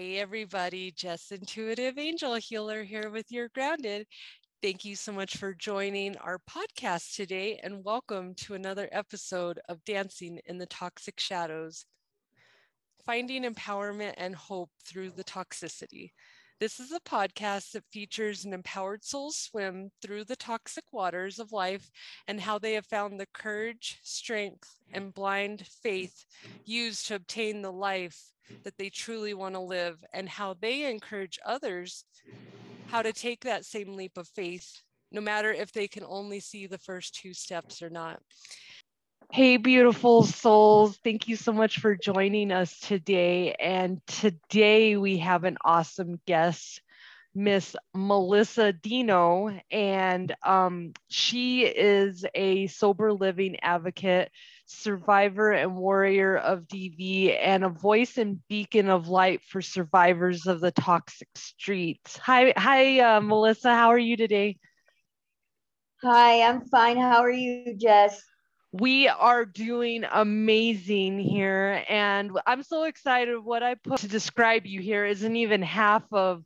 Hey, everybody, Jess Intuitive Angel Healer here with your grounded. Thank you so much for joining our podcast today, and welcome to another episode of Dancing in the Toxic Shadows Finding Empowerment and Hope Through the Toxicity. This is a podcast that features an empowered soul swim through the toxic waters of life and how they have found the courage, strength, and blind faith used to obtain the life that they truly want to live, and how they encourage others how to take that same leap of faith, no matter if they can only see the first two steps or not. Hey, beautiful souls. Thank you so much for joining us today. And today we have an awesome guest, Miss Melissa Dino. And um, she is a sober living advocate, survivor and warrior of DV, and a voice and beacon of light for survivors of the toxic streets. Hi, hi, uh, Melissa. How are you today? Hi, I'm fine. How are you, Jess? We are doing amazing here and i'm so excited. What i put to describe you here isn't even half of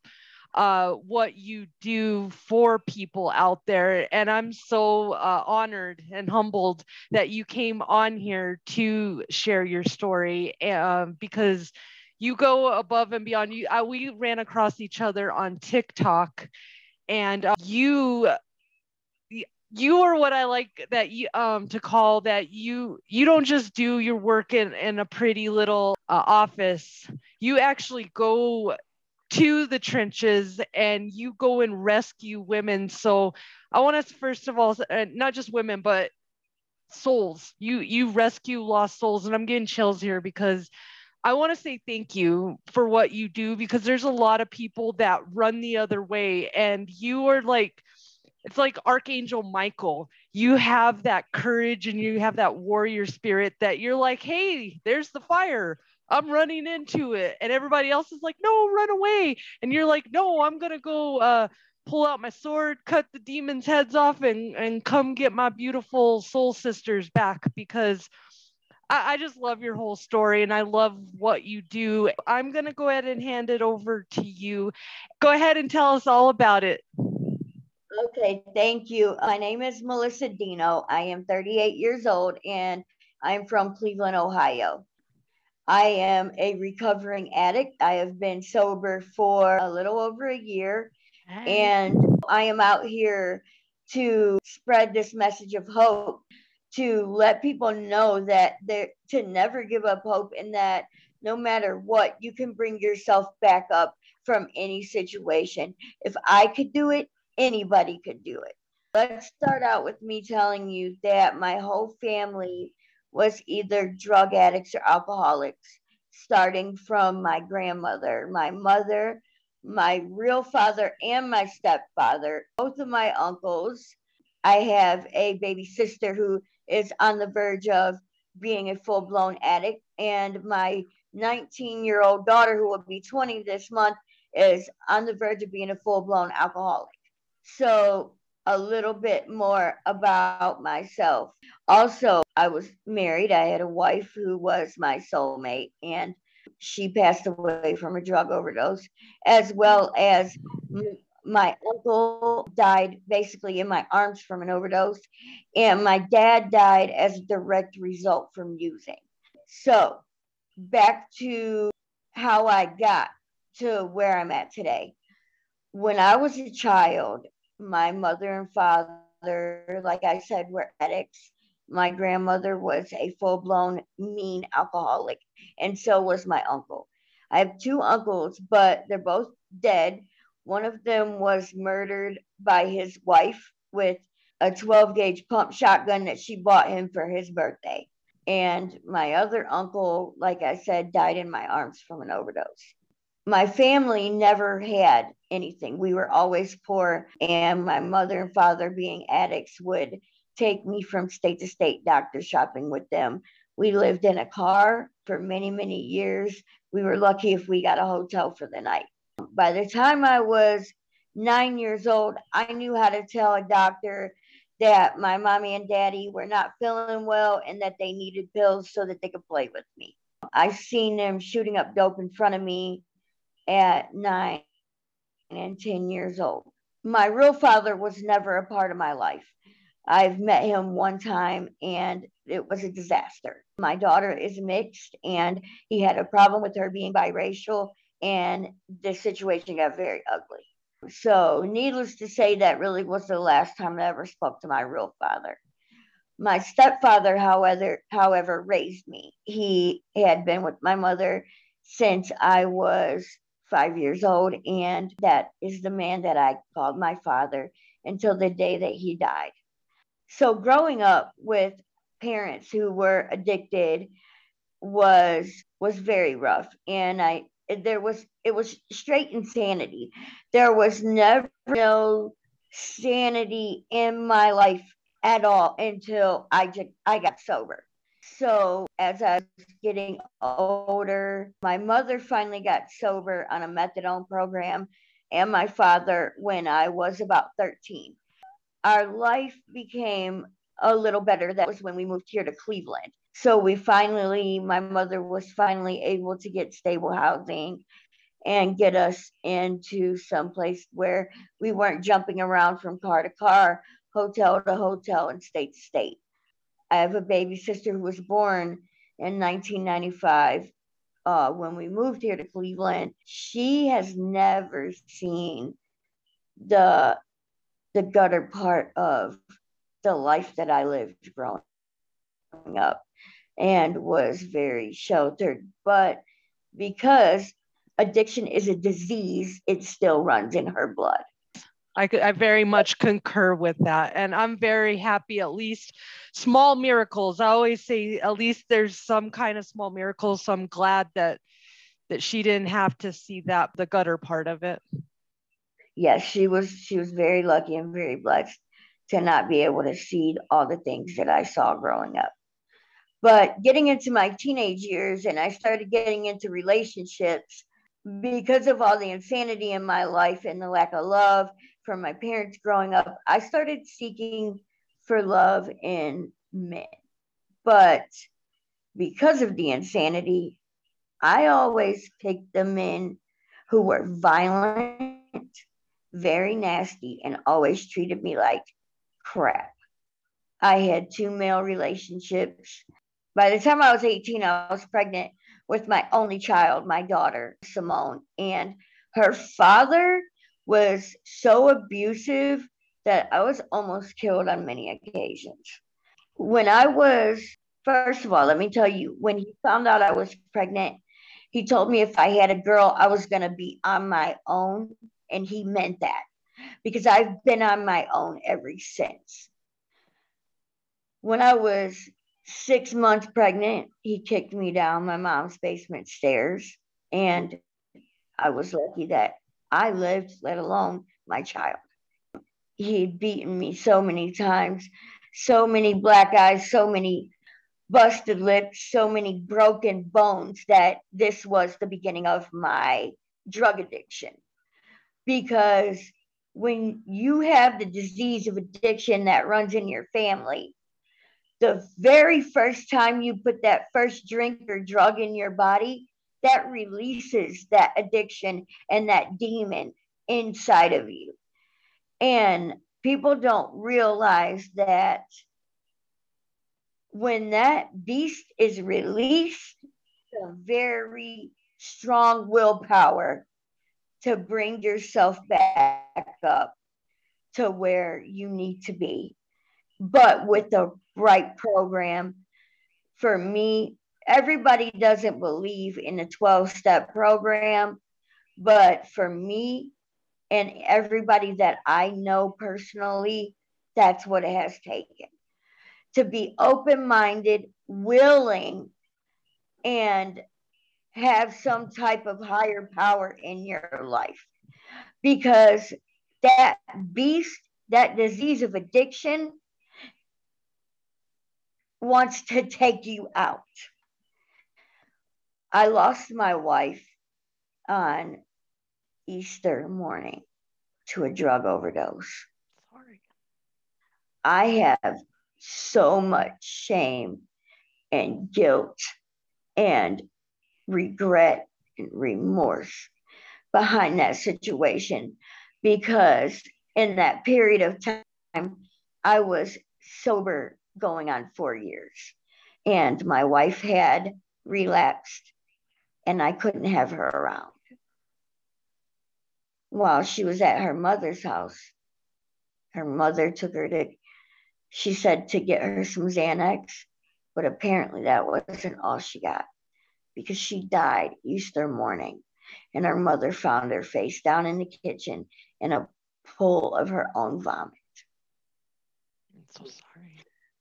uh, what you do for people out there and i'm so uh, honored and humbled that you came on here to share your story um, because you go above and beyond. You uh, we ran across each other on tiktok and uh, you you are what I like that you um to call that you you don't just do your work in in a pretty little uh, office. You actually go to the trenches and you go and rescue women. So I want to first of all, uh, not just women, but souls. You you rescue lost souls, and I'm getting chills here because I want to say thank you for what you do because there's a lot of people that run the other way, and you are like it's like archangel michael you have that courage and you have that warrior spirit that you're like hey there's the fire i'm running into it and everybody else is like no run away and you're like no i'm gonna go uh, pull out my sword cut the demons heads off and and come get my beautiful soul sisters back because I, I just love your whole story and I love what you do. I'm going to go ahead and hand it over to you. Go ahead and tell us all about it. Okay, thank you. My name is Melissa Dino. I am 38 years old and I'm from Cleveland, Ohio. I am a recovering addict. I have been sober for a little over a year and I am out here to spread this message of hope to let people know that they to never give up hope and that no matter what you can bring yourself back up from any situation. If I could do it, anybody could do it. Let's start out with me telling you that my whole family was either drug addicts or alcoholics, starting from my grandmother, my mother, my real father, and my stepfather, both of my uncles. I have a baby sister who is on the verge of being a full blown addict, and my 19 year old daughter, who will be 20 this month, is on the verge of being a full blown alcoholic. So, a little bit more about myself. Also, I was married. I had a wife who was my soulmate, and she passed away from a drug overdose, as well as my uncle died basically in my arms from an overdose, and my dad died as a direct result from using. So, back to how I got to where I'm at today. When I was a child, my mother and father, like I said, were addicts. My grandmother was a full blown mean alcoholic, and so was my uncle. I have two uncles, but they're both dead. One of them was murdered by his wife with a 12 gauge pump shotgun that she bought him for his birthday. And my other uncle, like I said, died in my arms from an overdose my family never had anything. We were always poor, and my mother and father, being addicts, would take me from state to state doctor shopping with them. We lived in a car for many, many years. We were lucky if we got a hotel for the night. By the time I was nine years old, I knew how to tell a doctor that my mommy and daddy were not feeling well and that they needed pills so that they could play with me. I seen them shooting up dope in front of me at nine and 10 years old. My real father was never a part of my life. I've met him one time and it was a disaster. My daughter is mixed and he had a problem with her being biracial, and the situation got very ugly. So, needless to say, that really was the last time I ever spoke to my real father. My stepfather, however, however, raised me. He had been with my mother since I was five years old, and that is the man that I called my father until the day that he died. So, growing up with parents who were addicted was was very rough, and I there was it was straight insanity. There was never no sanity in my life at all until I just I got sober. So as I was getting older, my mother finally got sober on a methadone program, and my father when I was about 13. Our life became a little better. That was when we moved here to Cleveland. So we finally, my mother was finally able to get stable housing and get us into some place where we weren't jumping around from car to car, hotel to hotel, and state to state. I have a baby sister who was born in 1995 uh, when we moved here to Cleveland. She has never seen the the gutter part of the life that I lived growing up and was very sheltered. But because addiction is a disease, it still runs in her blood. I, I very much concur with that. And I'm very happy, at least small miracles. I always say, at least there's some kind of small miracles. So I'm glad that that she didn't have to see that the gutter part of it. Yes, she was she was very lucky and very blessed to not be able to see all the things that I saw growing up. But getting into my teenage years and I started getting into relationships because of all the insanity in my life and the lack of love from my parents growing up, I started seeking for love in men. But because of the insanity, I always picked the men who were violent, very nasty, and always treated me like crap. I had two male relationships. By the time I was 18, I was pregnant with my only child, my daughter, Simone. And her father was so abusive that I was almost killed on many occasions. When I was, first of all, let me tell you, when he found out I was pregnant, he told me if I had a girl, I was going to be on my own. And he meant that because I've been on my own ever since. When I was six months pregnant, he kicked me down my mom's basement stairs. And I was lucky that I lived, let alone my child. He'd beaten me so many times, so many black eyes, so many busted lips, so many broken bones that this was the beginning of my drug addiction. Because when you have the disease of addiction that runs in your family, the very first time you put that first drink or drug in your body, that releases that addiction and that demon inside of you. And people don't realize that when that beast is released, a very strong willpower to bring yourself back up to where you need to be. But with the right program, for me, everybody doesn't believe in a 12 step program. But for me and everybody that I know personally, that's what it has taken to be open minded, willing, and have some type of higher power in your life because that beast, that disease of addiction, wants to take you out. I lost my wife on Easter morning to a drug overdose. Sorry. I have so much shame and guilt and regret and remorse behind that situation because in that period of time, I was sober going on four years. And my wife had relapsed, and I couldn't have her around. While she was at her mother's house, her mother took her to, she said to get her some Xanax, but apparently that wasn't all she got because she died Easter morning and her mother found her face down in the kitchen in a pool of her own vomit. I'm so sorry.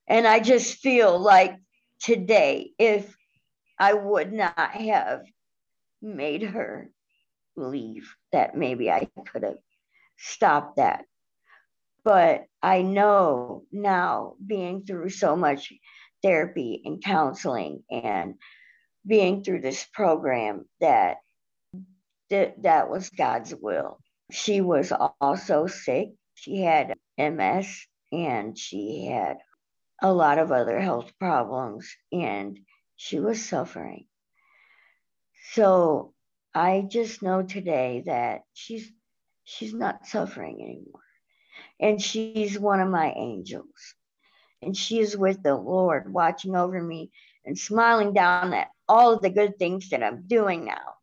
And I just feel like today, if I would not have made her believe that maybe I could have stopped that. But I know now, being through so much therapy and counseling and being through this program, that that, that was God's will. She was also sick. She had MS and she had a lot of other health problems and she was suffering. So I just know today that she's she's not suffering anymore. And she's one of my angels. And she is with the Lord watching over me and smiling down at all of the good things that I'm doing now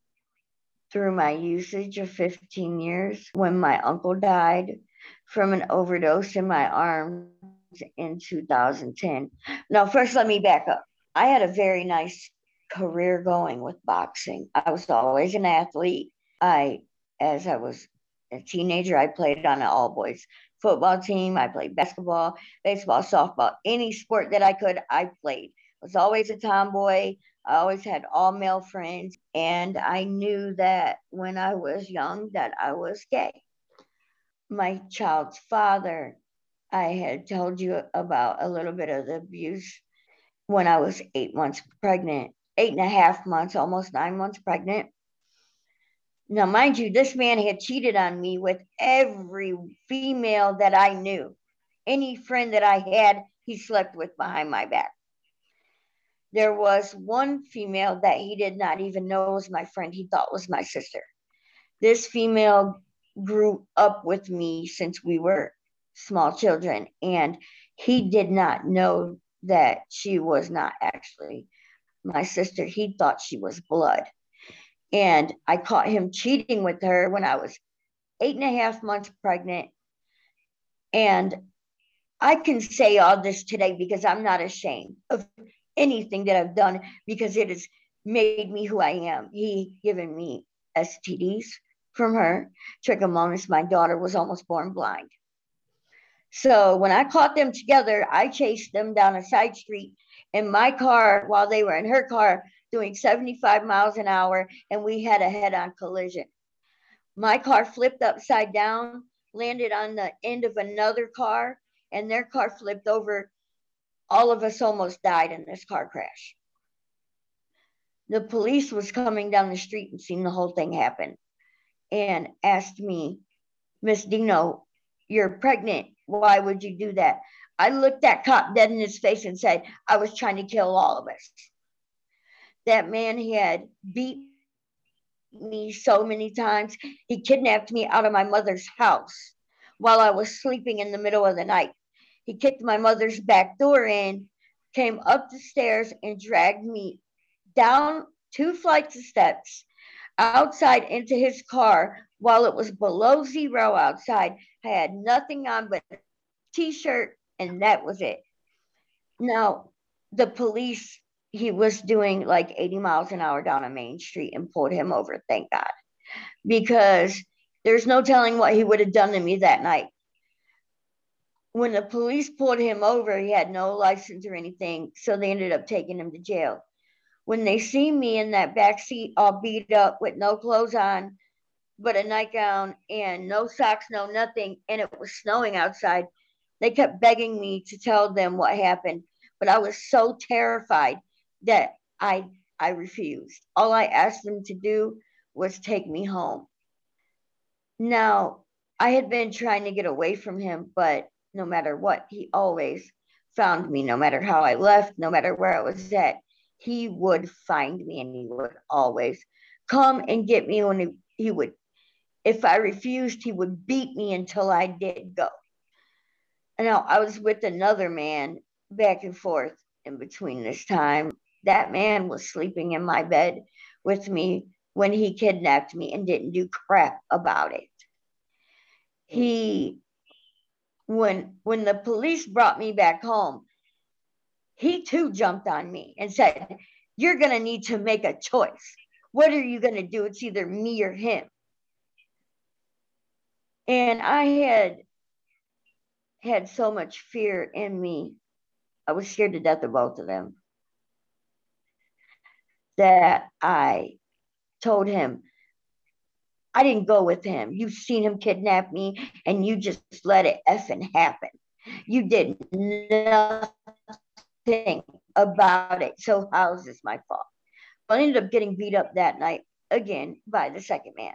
through my usage of 15 years when my uncle died from an overdose in my arms in 2010. Now, first, let me back up. I had a very nice career going with boxing. I was always an athlete. I, as I was a teenager, I played on an all boys football team. I played basketball, baseball, softball, any sport that I could, I played. I was always a tomboy. I always had all male friends, and I knew that when I was young that I was gay. My child's father, I had told you about a little bit of the abuse when I was eight months pregnant, eight and a half months, almost nine months pregnant. Now, mind you, this man had cheated on me with every female that I knew. Any friend that I had, he slept with behind my back there was one female that he did not even know was my friend, he thought was my sister. This female grew up with me since we were small children, and he did not know that she was not actually my sister. He thought she was blood. And I caught him cheating with her when I was eight and a half months pregnant. And I can say all this today because I'm not ashamed of anything that I've done because it has made me who I am. He given me STDs from her, trichomonas. My daughter was almost born blind. So when I caught them together, I chased them down a side street in my car while they were in her car doing 75 miles an hour, and we had a head on collision. My car flipped upside down, landed on the end of another car, and their car flipped over all of us almost died in this car crash. The police was coming down the street and seen the whole thing happen and asked me, Miss Dino, you're pregnant. Why would you do that? I looked that cop dead in his face and said, I was trying to kill all of us. That man had beat me so many times. He kidnapped me out of my mother's house while I was sleeping in the middle of the night. He kicked my mother's back door in, came up the stairs, and dragged me down two flights of steps outside into his car while it was below zero outside. I had nothing on but a t shirt, and that was it. Now, the police, he was doing like 80 miles an hour down a main street and pulled him over, thank God, because there's no telling what he would have done to me that night when the police pulled him over, he had no license or anything, so they ended up taking him to jail. When they see me in that back seat, all beat up with no clothes on, but a nightgown and no socks, no nothing, and it was snowing outside, they kept begging me to tell them what happened. But I was so terrified that I I refused. All I asked them to do was take me home. Now, I had been trying to get away from him, but no matter what. He always found me, no matter how I left, no matter where I was at. He would find me and he would always come and get me when he, he would if I refused, he would beat me until I did go. And now I was with another man back and forth in between this time. That man was sleeping in my bed with me when he kidnapped me and didn't do crap about it. He when when the police brought me back home, he too jumped on me and said, You're going to need to make a choice. What are you going to do? It's either me or him. And I had had so much fear in me. I was scared to death of both of them. That I told him, I didn't go with him. You've seen him kidnap me and you just let it effing happen. You did nothing thing about it. So how is this my fault? Well, I ended up getting beat up that night again by the second man.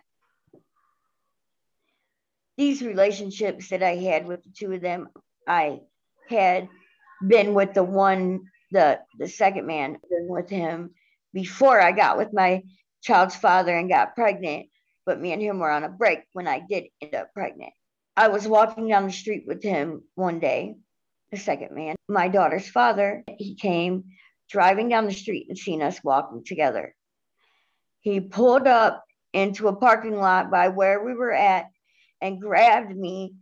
These relationships that I had with the two of them, I had been with the one, the the second man, been with him before I got with my child's father and got pregnant. But me and him were on a break when I did end up pregnant. I was walking down the street with him one day the second man, my daughter's father, he came driving down the street and seen us walking together. He pulled up into a parking lot by where we were at and grabbed me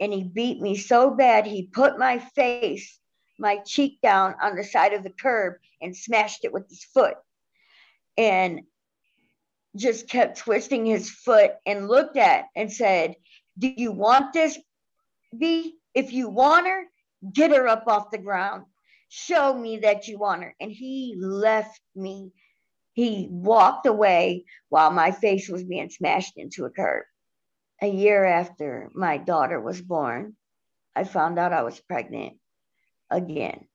and he beat me so bad he put my face, my cheek down on the side of the curb and smashed it with his foot. And just kept twisting his foot and looked at and said, Do you want this, B? If you want her, Get her up off the ground. Show me that you want her. And he left me. He walked away while my face was being smashed into a curb. A year after my daughter was born, I found out I was pregnant again.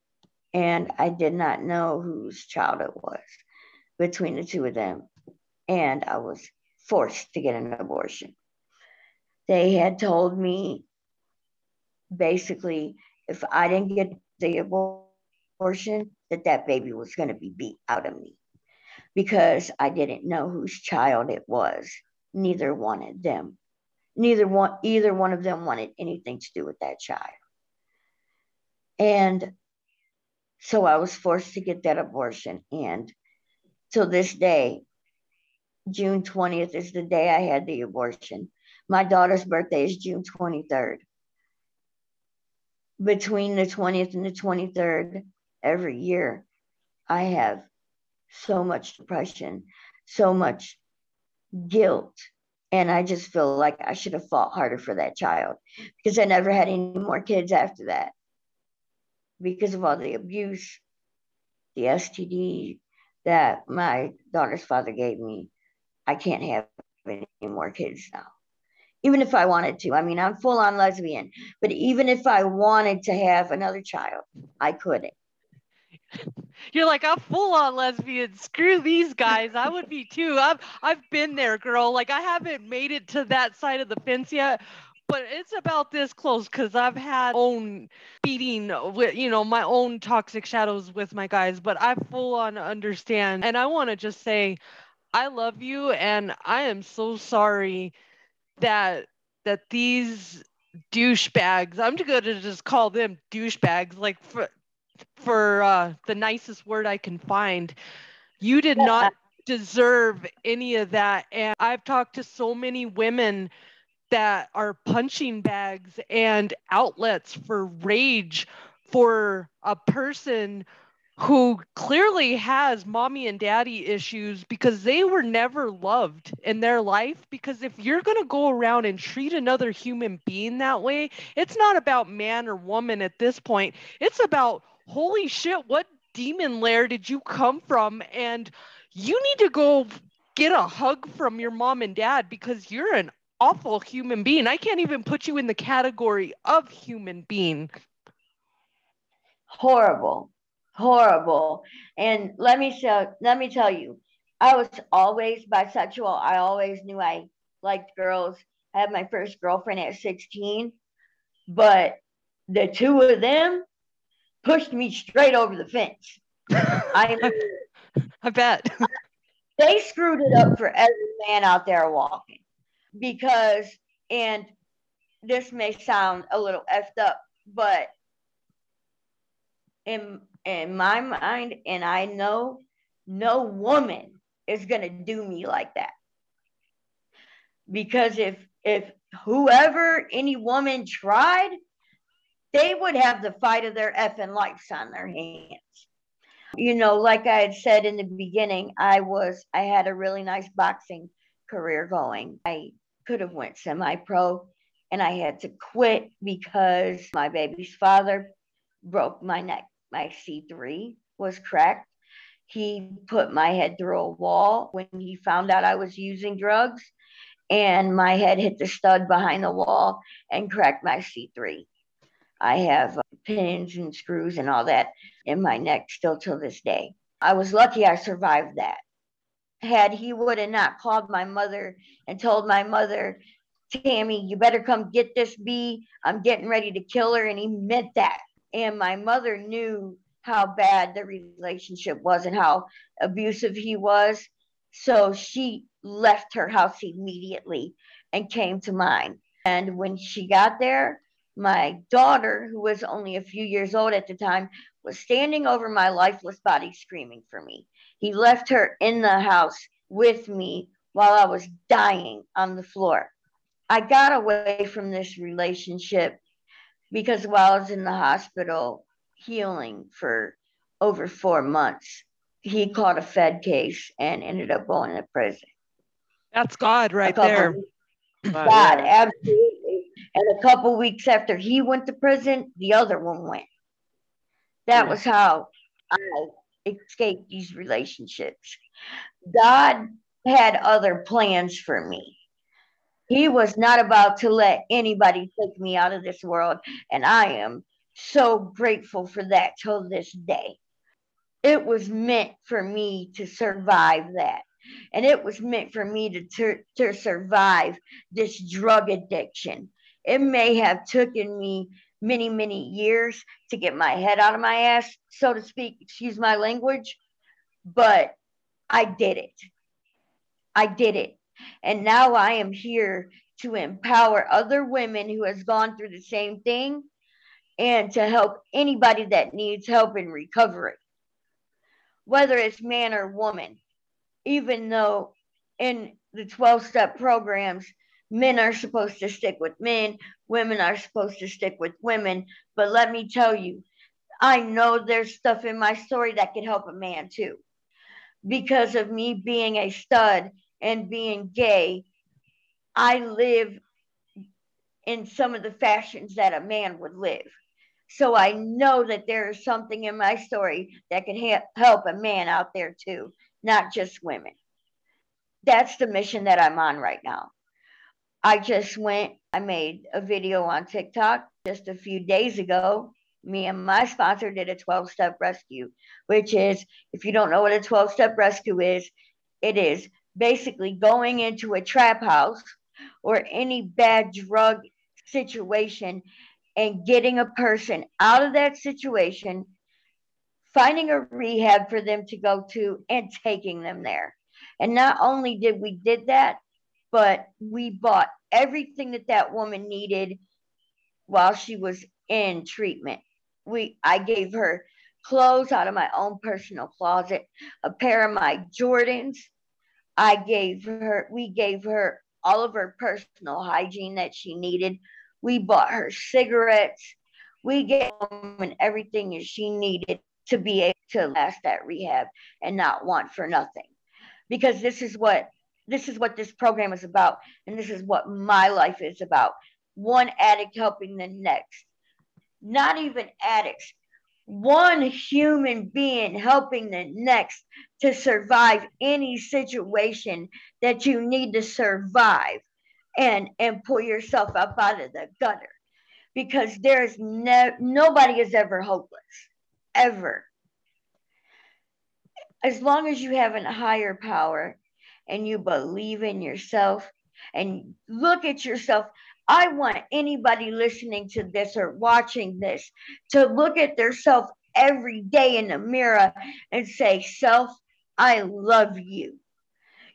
And I did not know whose child it was between the two of them. And I was forced to get an abortion. They had told me basically if I didn't get the abortion, that that baby was going to be beat out of me because I didn't know whose child it was. Neither wanted them. Neither one, either one of them wanted anything to do with that child. And so I was forced to get that abortion. And till this day, June 20th is the day I had the abortion. My daughter's birthday is June 23rd between the 20th and the 23rd every year, I have so much depression, so much guilt. And I just feel like I should have fought harder for that child because I never had any more kids after that because of all the abuse, the STD that my daughter's father gave me. I can't have any more kids now even if I wanted to. I mean, I'm full on lesbian, but even if I wanted to have another child, I couldn't. You're like, I'm full on lesbian. Screw these guys. I would be too. I've I've been there, girl. Like I haven't made it to that side of the fence yet, but it's about this close because I've had own beating with you know my own toxic shadows with my guys, but I full on understand. And I want to just say, I love you, and I am so sorry that that these douchebags i'm going to just call them douchebags like for for uh, the nicest word i can find. You did not deserve any of that and i've talked to so many women that are punching bags and outlets for rage for a person who clearly has mommy and daddy issues because they were never loved in their life. Because if you're going to go around and treat another human being that way, it's not about man or woman at this point. It's about, holy shit, what demon lair did you come from? And you need to go get a hug from your mom and dad because you're an awful human being. I can't even put you in the category of human being. Horrible horrible. And let me show, let me tell you, I was always bisexual. I always knew I liked girls. I had my first girlfriend at 16, but the two of them pushed me straight over the fence. I, I bet. they screwed it up for every man out there walking. because, and this may sound a little effed up, but in in my mind, and I know no woman is gonna do me like that. Because if if whoever any woman tried, they would have the fight of their effing lives on their hands. You know, like I had said in the beginning, I was I had a really nice boxing career going. I could have went semi-pro and I had to quit because my baby's father broke my neck. My C3 was cracked. He put my head through a wall when he found out I was using drugs, and my head hit the stud behind the wall and cracked my C3. I have uh, pins and screws and all that in my neck still till this day. I was lucky I survived that. Had he would have not called my mother and told my mother, Tammy, you better come get this bee. I'm getting ready to kill her. And he meant that. And my mother knew how bad the relationship was and how abusive he was. So she left her house immediately and came to mine. And when she got there, my daughter, who was only a few years old at the time, was standing over my lifeless body screaming for me. He left her in the house with me while I was dying on the floor. I got away from this relationship because while I was in the hospital healing for over four months, he caught a Fed case and ended up going to prison. That's God right there. God, yeah. absolutely. And a couple weeks after he went to prison, the other one went. That yeah. was how I escaped these relationships. God had other plans for me. He was not about to let anybody take me out of this world. And I am so grateful for that till this day. It was meant for me to survive that. And it was meant for me to, to, to survive this drug addiction. It may have taken me many, many years to get my head out of my ass, so to speak, excuse my language, but I did it. I did it. And now I am here to empower other women who has gone through the same thing and to help anybody that needs help in recovery. Whether it's man or woman, even though in the 12 step programs, men are supposed to stick with men, women are supposed to stick with women. But let me tell you, I know there's stuff in my story that could help a man too. Because of me being a stud and being gay, I live in some of the fashions that a man would live. So I know that there is something in my story that can ha- help a man out there too, not just women. That's the mission that I'm on right now. I just went, I made a video on TikTok just a few days ago. Me and my sponsor did a 12 step rescue, which is, if you don't know what a 12 step rescue is, it is basically going into a trap house or any bad drug situation and getting a person out of that situation, finding a rehab for them to go to and taking them there. And not only did we did that, but we bought everything that that woman needed while she was in treatment. We I gave her clothes out of my own personal closet, a pair of my Jordans, I gave her, we gave her all of her personal hygiene that she needed. We bought her cigarettes. We gave her everything that she needed to be able to last that rehab and not want for nothing. Because this is what this is what this program is about, and this is what my life is about. One addict helping the next. Not even addicts, one human being helping the next to survive any situation that you need to survive and and pull yourself up out of the gutter. Because there's no nobody is ever hopeless ever. As long as you have a higher power and you believe in yourself and look at yourself I want anybody listening to this or watching this to look at their self every day in the mirror and say, Self, I love you.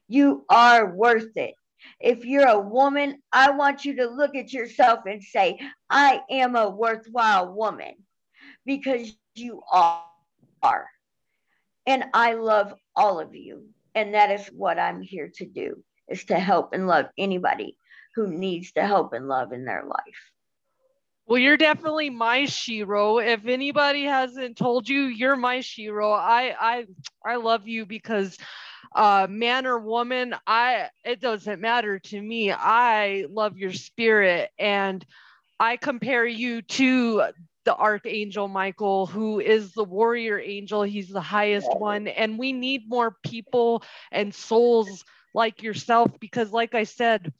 You are worth it. If you're a woman, I want you to look at yourself and say, I am a worthwhile woman because you are. And I love all of you. And that is what I'm here to do is to help and love anybody who needs to help and love in their life. Well, you're definitely my shero. If anybody hasn't told you, you're my shero. I I I love you because uh man or woman, I it doesn't matter to me. I love your spirit and I compare you to the archangel Michael, who is the warrior angel. He's the highest one. And we need more people and souls like yourself because, like I said,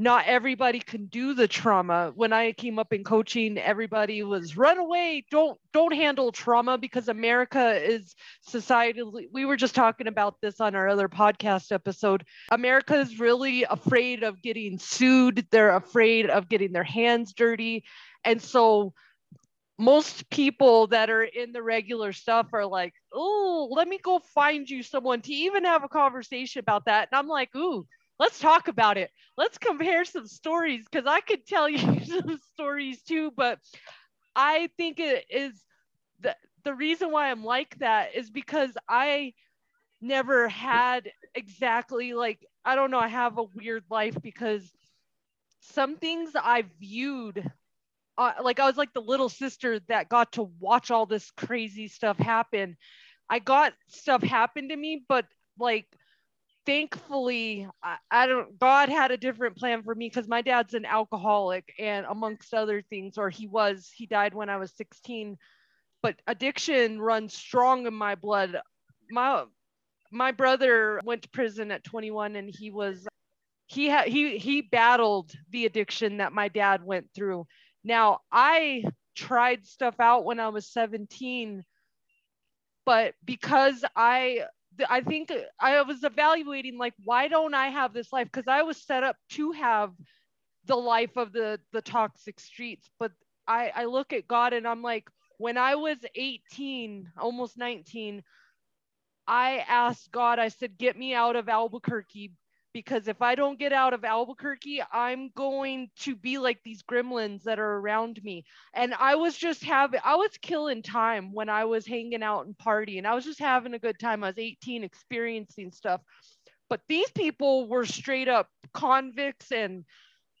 not everybody can do the trauma. When i came up in coaching everybody was run away. Don't don't handle trauma because america is society we were just talking about this on our other podcast episode. America is really afraid of getting sued. They're afraid of getting their hands dirty. And so most people that are in the regular stuff are like, oh, let me go find you someone to even have a conversation about that. And I'm like, ooh, let's talk about it. Let's compare some stories because I could tell you some stories too. But I think it is the, the reason why I'm like that is because I never had exactly like, I don't know, I have a weird life because some things I viewed. Uh, like I was like the little sister that got to watch all this crazy stuff happen. I got stuff happen to me, but like thankfully I, I, don't god had a different plan for me because my dad's an alcoholic and amongst other things or he was he died when i was 16 but addiction runs strong in my blood. My my brother went to prison at 21 and he was he had he he battled the addiction that my dad went through. Now i tried stuff out when i was 17 but because i I think uh, I was evaluating like why don't I have this life? Because I was set up to have the life of the the toxic streets but I I look at God and I'm like when I was 18 almost 19 I asked God I said get me out of Albuquerque because if I don't get out of Albuquerque, I'm going to be like these gremlins that are around me. And I was just having, I was killing time when I was hanging out and partying. I was just having a good time. I was 18, experiencing stuff. But these people were straight up convicts and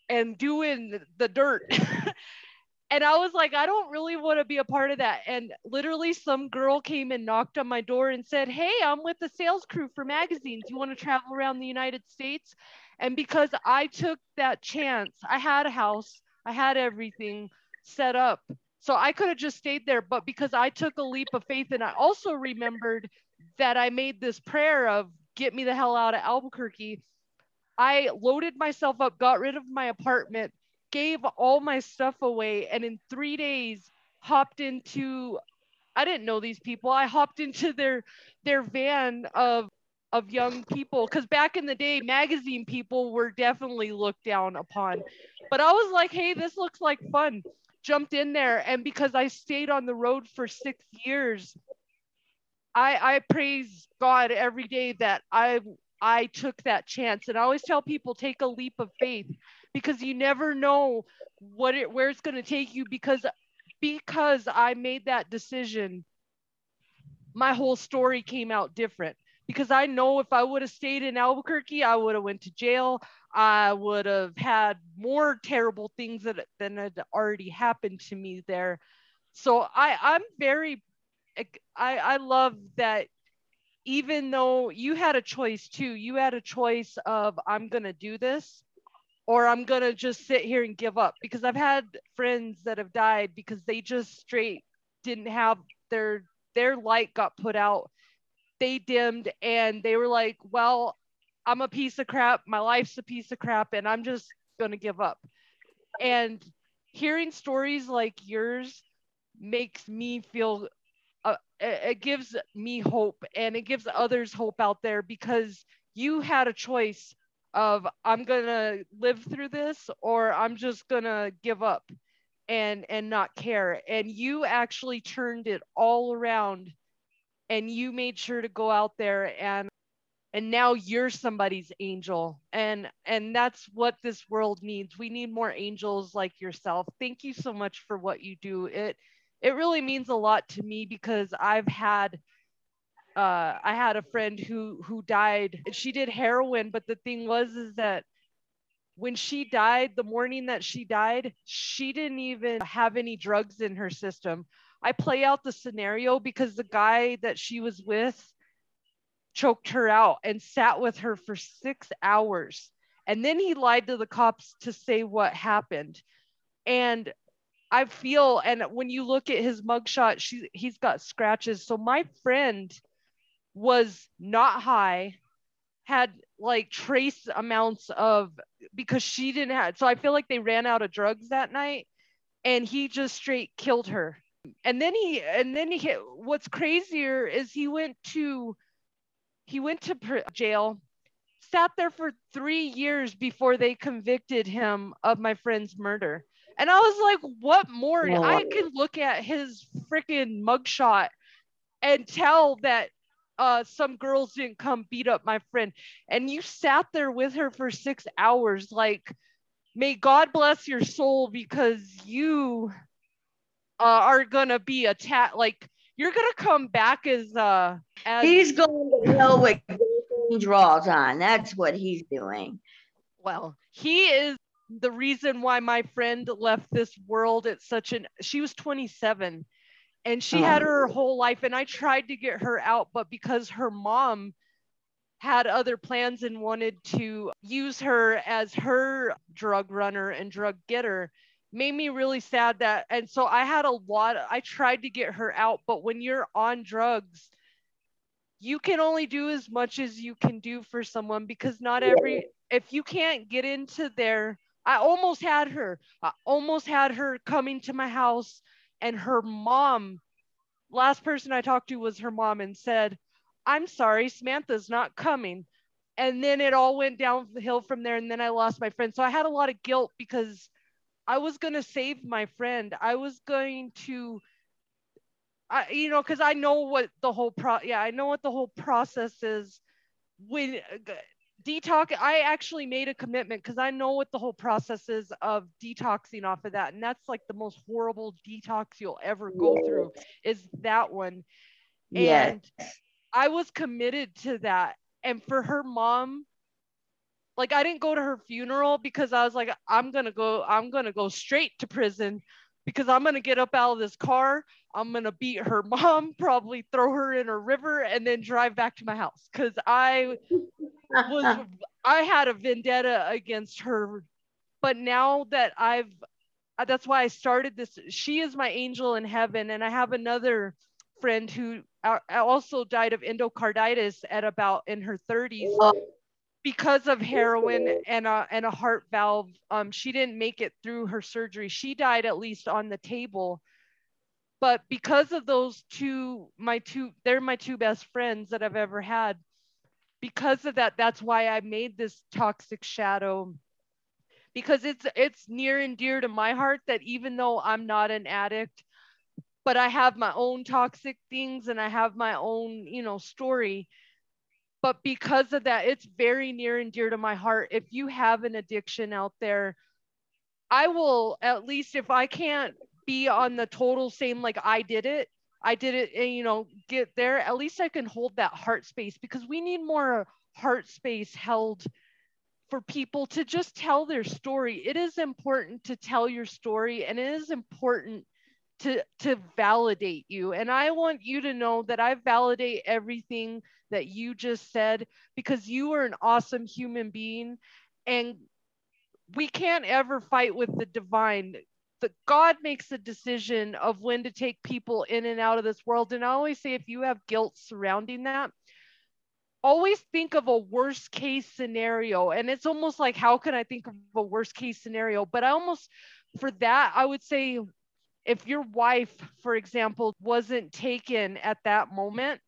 and doing the dirt. and I was like, I don't really want to be a part of that. And literally, some girl came and knocked on my door and said, Hey, I'm with the sales crew for magazines. You want to travel around the United States? And because I took that chance, I had a house, I had everything set up. So I could have just stayed there. But because I took a leap of faith and I also remembered that I made this prayer of get me the hell out of Albuquerque, I loaded myself up, got rid of my apartment, gave all my stuff away and in three days hopped into i didn't know these people. I hopped into their their van of of young people. Because back in the day magazine people were definitely looked down upon. But i was like hey this looks like fun. Jumped in there and because i stayed on the road for six years i i praise god every day that i i took that chance. And i always tell people take a leap of faith because you never know what it where it's going to take you because because I made that decision my whole story came out different. Because I know if I would have stayed in Albuquerque I would have went to jail. I would have had more terrible things that than had already happened to me there. So I I'm very I I love that even though you had a choice too you had a choice of I'm going to do this or I'm going to just sit here and give up because I've had friends that have died because they just straight didn't have their their light got put out. They dimmed and they were like, "Well, I'm a piece of crap. My life's a piece of crap and I'm just going to give up." And hearing stories like yours makes me feel uh, it gives me hope and it gives others hope out there because you had a choice of I'm gonna live through this or I'm just gonna give up and and not care. And you actually turned it all around and you made sure to go out there and and now you're somebody's angel. And and that's what this world needs. We need more angels like yourself. Thank you so much for what you do. It it really means a lot to me because i've had uh, I had a friend who who died. She did heroin, but the thing was is that when she died, the morning that she died, she didn't even have any drugs in her system. I play out the scenario because the guy that she was with choked her out and sat with her for six hours. And then he lied to the cops to say what happened. And I feel, and when you look at his mugshot, she, he's got scratches. So my friend was not high, had like trace amounts of, because she didn't have, so I feel like they ran out of drugs that night and he just straight killed her. And then he, and then he, hit, what's crazier is he went to, he went to jail, sat there for three years before they convicted him of my friend's murder. And I was like, what more? I uh can look at his freaking mugshot and tell that uh, some girls didn't come beat up my friend. And you sat there with her for six hours. Like, may God bless your soul because you uh, are going to be attacked. Like, you're gonna come back as uh as he's going to hell with draws on. That's what he's doing. Well, he is the reason why my friend left this world at such an she was 27 and she uh-huh. had her whole life and I tried to get her out but because her mom had other plans and wanted to use her as her drug runner and drug getter made me really sad that and so i had a lot i tried to get her out but when you're on drugs you can only do as much as you can do for someone because not every if you can't get into their i almost had her. I almost had her coming to my house and her mom last person i talked to was her mom and said i'm sorry samantha's not coming and then it all went down the hill from there and then i lost my friend so i had a lot of guilt because I was going to save my friend. I was going to, I, you know, because I know what the whole pro, yeah, I know what the whole process is. When detox, I actually made a commitment because I know what the whole process is of detoxing off of that, and that's like the most horrible detox you'll ever go through is that one. And I was committed to that, and for her mom like I didn't go to her funeral because I was like, I'm gonna go, I'm gonna go straight to prison because I'm gonna get up out of this car. I'm gonna beat her mom, probably throw her in a river, and then drive back to my house. Cause I was I had a vendetta against her. But now that I've uh, that's why I started this. She is my angel in heaven, and I have another friend who uh, uh, also died of endocarditis at about in her 30s because of heroin and a, and a heart valve, um, she didn't make it through her surgery. She died at least on the table. But because of those two, my two, they're my two best friends that I've ever had. Because of that, that's why I made this toxic shadow. Because it's it's near and dear to my heart that even though I'm not an addict, but I have my own toxic things and I have my own, you know, story but because of that it's very near and dear to my heart if you have an addiction out there i will at least if i can't be on the total same like i did it i did it and you know get there at least i can hold that heart space because we need more heart space held for people to just tell their story. It is important to tell your story and it is important to to validate you. And i want you to know that i validate everything that you just said because you are an awesome human being and we can't ever fight with the divine the god makes a decision of when to take people in and out of this world. And i always say if you have guilt surrounding that always think of a worst case scenario. And it's almost like how can i think of a worst case scenario? But i almost for that i would say if your wife, for example, wasn't taken at that moment,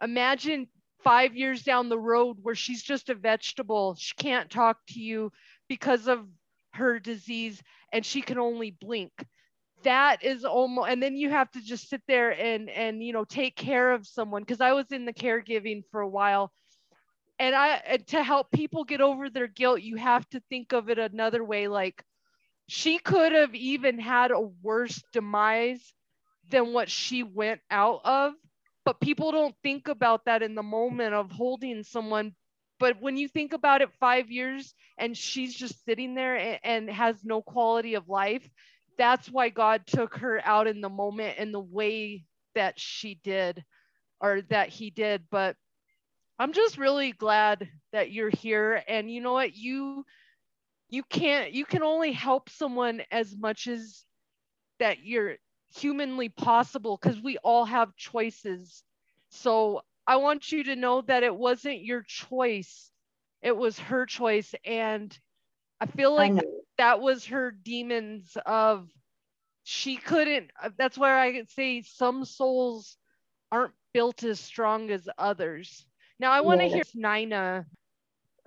imagine five years down the road where she's just a vegetable. She can't talk to you because of her disease and she can only blink. That is almost, and then you have to just sit there and, and, you know, take care of someone. Cause I was in the caregiving for a while and I and to help people get over their guilt, you have to think of it another way. Like she could have even had a worse demise than what she went out of. But people don't think about that in the moment of holding someone. But when you think about it, five years and she's just sitting there and, and has no quality of life, that's why God took her out in the moment in the way that she did or that he did. But I'm just really glad that you're here. And you know what? You you can't you can only help someone as much as that you're humanly possible because we all have choices. So I want you to know that it wasn't your choice. It was her choice. And I feel like I that was her demons of she couldn't uh, that's where I could say some souls aren't built as strong as others now I want to yeah. hear Nina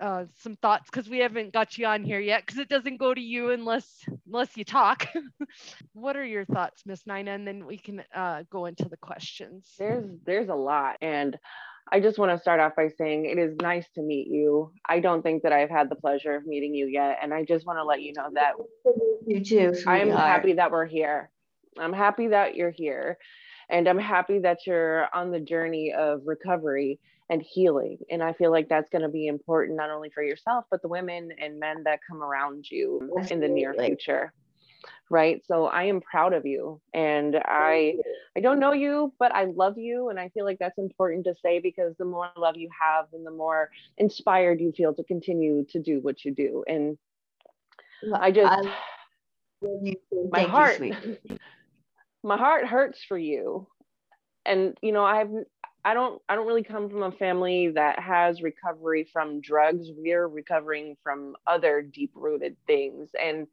uh, some thoughts because we haven't got you on here yet because it doesn't go to you unless unless you talk. what are your thoughts, Miss Nina? And then we can uh, go into the questions. There's there's a lot, and I just want to start off by saying it is nice to meet you. I don't think that I've had the pleasure of meeting you yet, and I just want to let you know that you too. I'm happy that we're here. I'm happy that you're here, and I'm happy that you're on the journey of recovery and healing. And I feel like that's going to be important not only for yourself, but the women and men that come around you Absolutely. in the near future. Right. So I am proud of you. And I I don't know you, but I love you. And I feel like that's important to say because the more love you have and the more inspired you feel to continue to do what you do. And I just I my heart my heart hurts for you and you know i've I don't I don't really come from a family that has recovery from drugs. We're recovering from other deep rooted things. And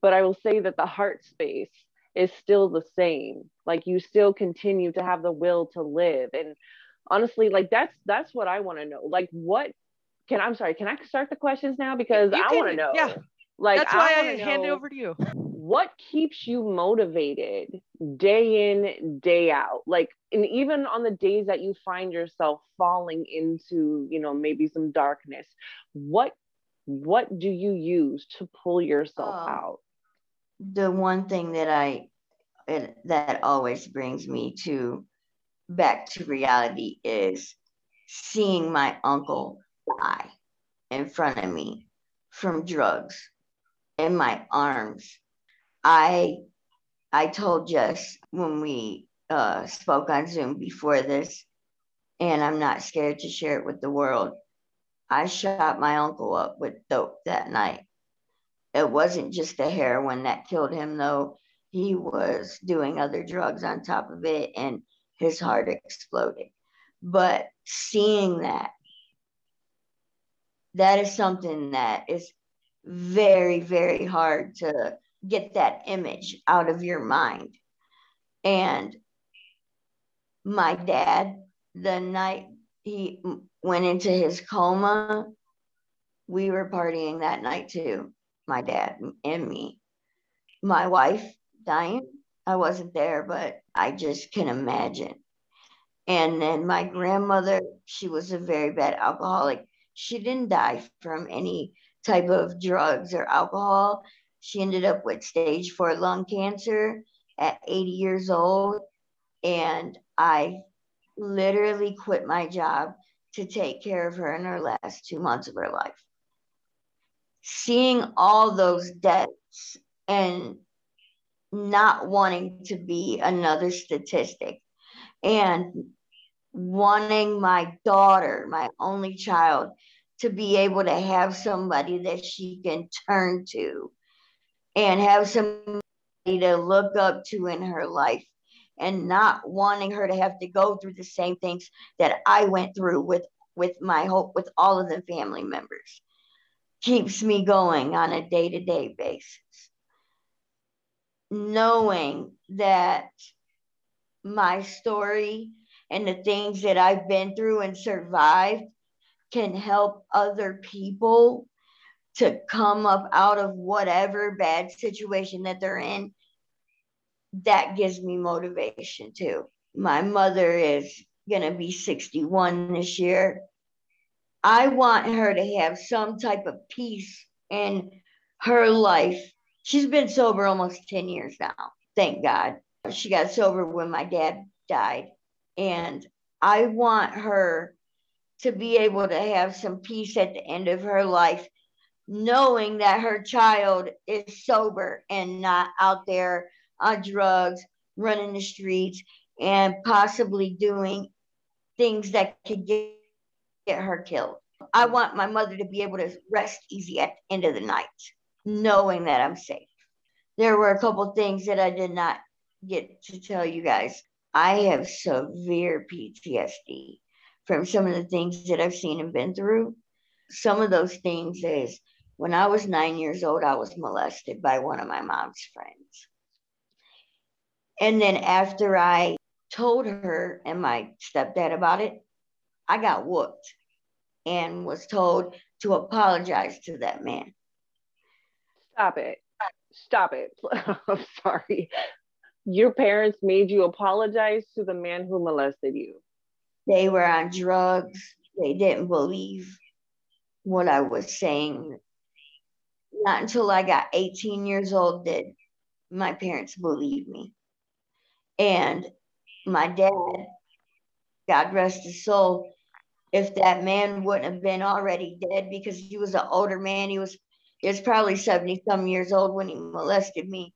but I will say that the heart space is still the same. Like you still continue to have the will to live. And honestly, like that's that's what I want to know. Like what can I'm sorry, can I start the questions now? Because you I want to know. Yeah. Like that's why I, I hand it over to you. What keeps you motivated day in, day out? Like, and even on the days that you find yourself falling into, you know, maybe some darkness, what what do you use to pull yourself um, out? The one thing that I it, that always brings me to back to reality is seeing my uncle die in front of me from drugs in my arms. I I told Jess when we uh, spoke on Zoom before this, and I'm not scared to share it with the world. I shot my uncle up with dope that night. It wasn't just the heroin that killed him, though. He was doing other drugs on top of it, and his heart exploded. But seeing that, that is something that is very, very hard to get that image out of your mind. And my dad, the night he went into his coma, we were partying that night too, my dad and me. My wife dying, I wasn't there, but I just can imagine. And then my grandmother, she was a very bad alcoholic. She didn't die from any type of drugs or alcohol. She ended up with stage four lung cancer at 80 years old. And I literally quit my job to take care of her in her last two months of her life. Seeing all those deaths and not wanting to be another statistic and wanting my daughter, my only child, to be able to have somebody that she can turn to and have somebody to look up to in her life and not wanting her to have to go through the same things that I went through with with my hope with all of the family members. Keeps me going on a day-to-day basis. Knowing that my story and the things that I've been through and survived can help other people to come up out of whatever bad situation that they're in, that gives me motivation too. My mother is going to be 61 this year. I want her to have some type of peace in her life. She's been sober almost 10 years now, thank God. She got sober when my dad died. And I want her to be able to have some peace at the end of her life, knowing that her child is sober and not out there on drugs, running the streets, and possibly doing things that could get, get her killed. I want my mother to be able to rest easy at the end of the night, knowing that I'm safe. There were a couple things that I did not get to tell you guys. I have severe PTSD from some of the things that I've seen and been through. Some of those things is when I was nine years old, I was molested by one of my mom's friends. And then after I told her and my stepdad about it, I got whooped and was told to apologize to that man. Stop it. Stop it. I'm sorry. Your parents made you apologize to the man who molested you. They were on drugs. They didn't believe what I was saying. Not until I got 18 years old did my parents believe me. And my dad, God rest his soul, if that man wouldn't have been already dead because he was an older man, he was he was probably 70 some years old when he molested me.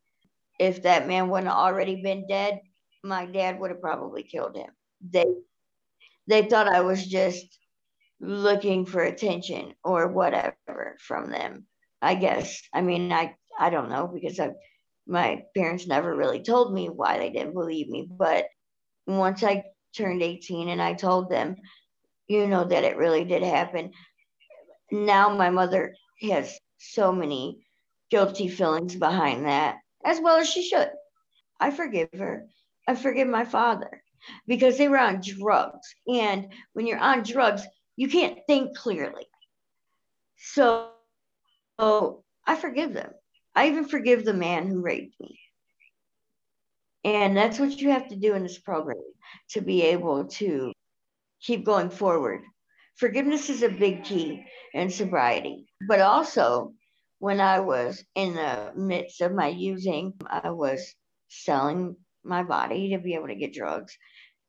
If that man wouldn't have already been dead, my dad would have probably killed him. They they thought I was just looking for attention or whatever from them. I guess. I mean, I I don't know because I my parents never really told me why they didn't believe me, but once I turned 18 and I told them, you know, that it really did happen, now my mother has so many guilty feelings behind that, as well as she should. I forgive her. I forgive my father because they were on drugs. And when you're on drugs, you can't think clearly. So, so I forgive them. I even forgive the man who raped me. And that's what you have to do in this program to be able to keep going forward. Forgiveness is a big key in sobriety. But also, when I was in the midst of my using, I was selling my body to be able to get drugs.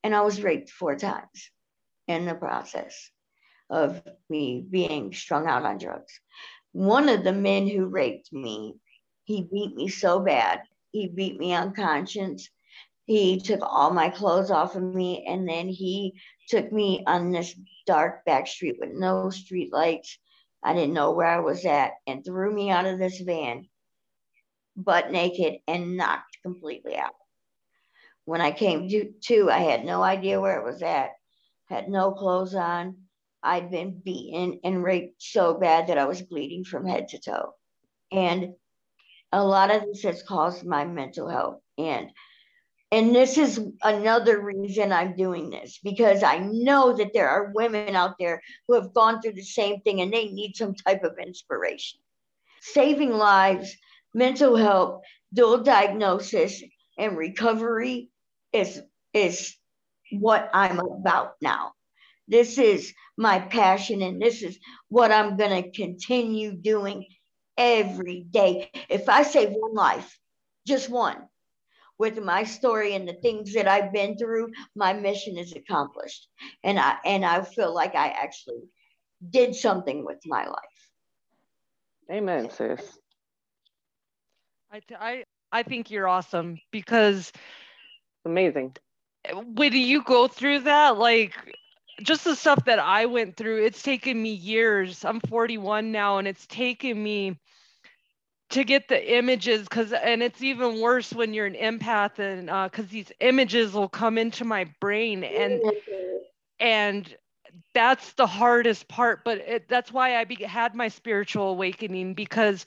And I was raped four times in the process of me being strung out on drugs. One of the men who raped me, he beat me so bad he beat me unconscious. He took all my clothes off of me and then he took me on this dark back street with no street lights. I didn't know where I was at and threw me out of this van butt naked and knocked completely out. When I came to, to I had no idea where it was at, had no clothes on. I'd been beaten and raped so bad that I was bleeding from head to toe. And a lot of this has caused my mental health and and this is another reason I'm doing this because I know that there are women out there who have gone through the same thing and they need some type of inspiration. Saving lives, mental health, dual diagnosis, and recovery is, is what I'm about now. This is my passion, and this is what I'm going to continue doing every day. If I save one life, just one, with my story and the things that I've been through, my mission is accomplished. And I and I feel like I actually did something with my life. Amen, sis. I I I think you're awesome because amazing. When you go through that, like just the stuff that I went through, it's taken me years. I'm 41 now, and it's taken me to get the images because and it's even worse when you're an empath and because uh, these images will come into my brain and and that's the hardest part but it, that's why i be, had my spiritual awakening because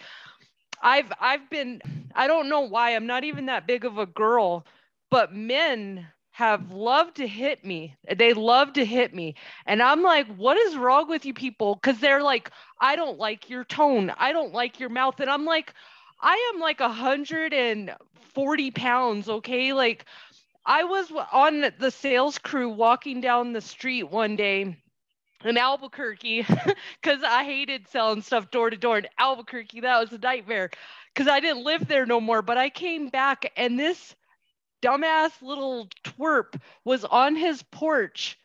i've i've been i don't know why i'm not even that big of a girl but men have loved to hit me. They love to hit me. And I'm like, what is wrong with you people? Because they're like, I don't like your tone. I don't like your mouth. And I'm like, I am like 140 pounds. Okay. Like, I was on the sales crew walking down the street one day in Albuquerque because I hated selling stuff door to door in Albuquerque. That was a nightmare because I didn't live there no more. But I came back and this dumbass little twerp was on his porch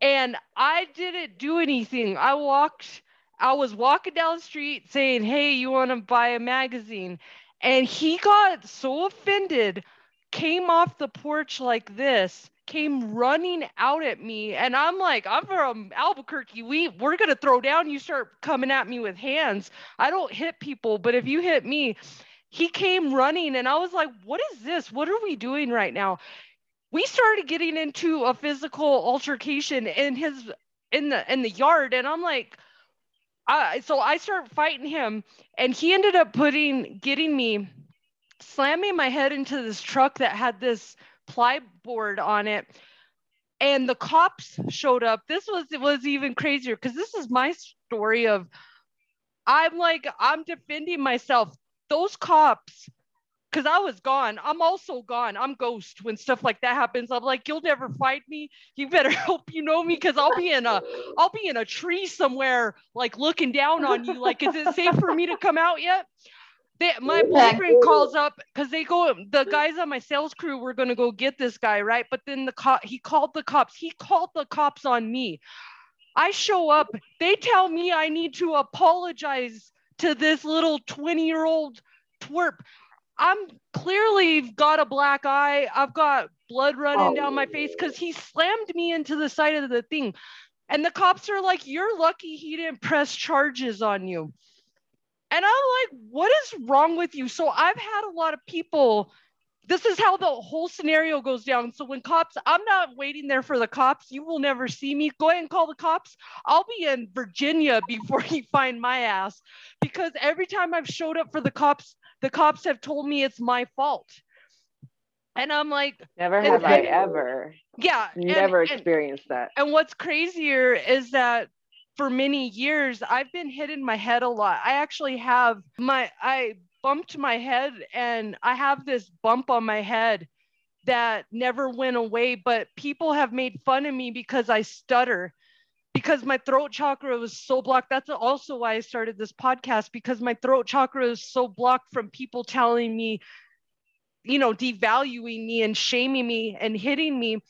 and I didn't do anything. I walked, I was walking down the street saying, Hey, you want to buy a magazine? And he got so offended, came off the porch like this, came running out at me. And I'm like, I'm from Albuquerque. We we're gonna throw down. You start coming at me with hands. I don't hit people, but if you hit me, he came running and I was like, what is this? What are we doing right now? we started getting into a physical altercation in his in the in the yard and i'm like I, so i start fighting him and he ended up putting getting me slamming my head into this truck that had this plyboard on it and the cops showed up this was it was even crazier because this is my story of i'm like i'm defending myself those cops because I was gone. I'm also gone. I'm ghost when stuff like that happens. I'm like, you'll never find me. You better hope you know me because I'll be in a I'll be in a tree somewhere, like looking down on you. Like, is it safe for me to come out yet? They, my boyfriend calls up because they go. The guys on my sales crew were gonna go get this guy, right? But then the cop he called the cops. He called the cops on me. I show up. They tell me I need to apologize to this little 20 year old twerp. I'm clearly got a black eye. I've got blood running oh. down my face oh. because he slammed me into the side of the thing. And the cops are like, You're lucky he didn't press charges on you. And I'm like, What is wrong with you? So I've had a lot of people. This is how the whole scenario goes down. So when cops, I'm not waiting there for the cops. You will never see me. Go ahead and call the cops. I'll be in Virginia before you find my ass. Because every time I've showed up for the cops, the cops have told me it's my fault. And I'm like, never have I ever. Yeah. Never and, experienced and, that. And what's crazier is that for many years, I've been hitting my head a lot. I actually have my, I bumped my head and I have this bump on my head that never went away, but people have made fun of me because I stutter because my throat chakra was so blocked. That's also why I started this podcast because my throat chakra is so blocked from people telling me, you know, devaluing me and shaming me and hitting me.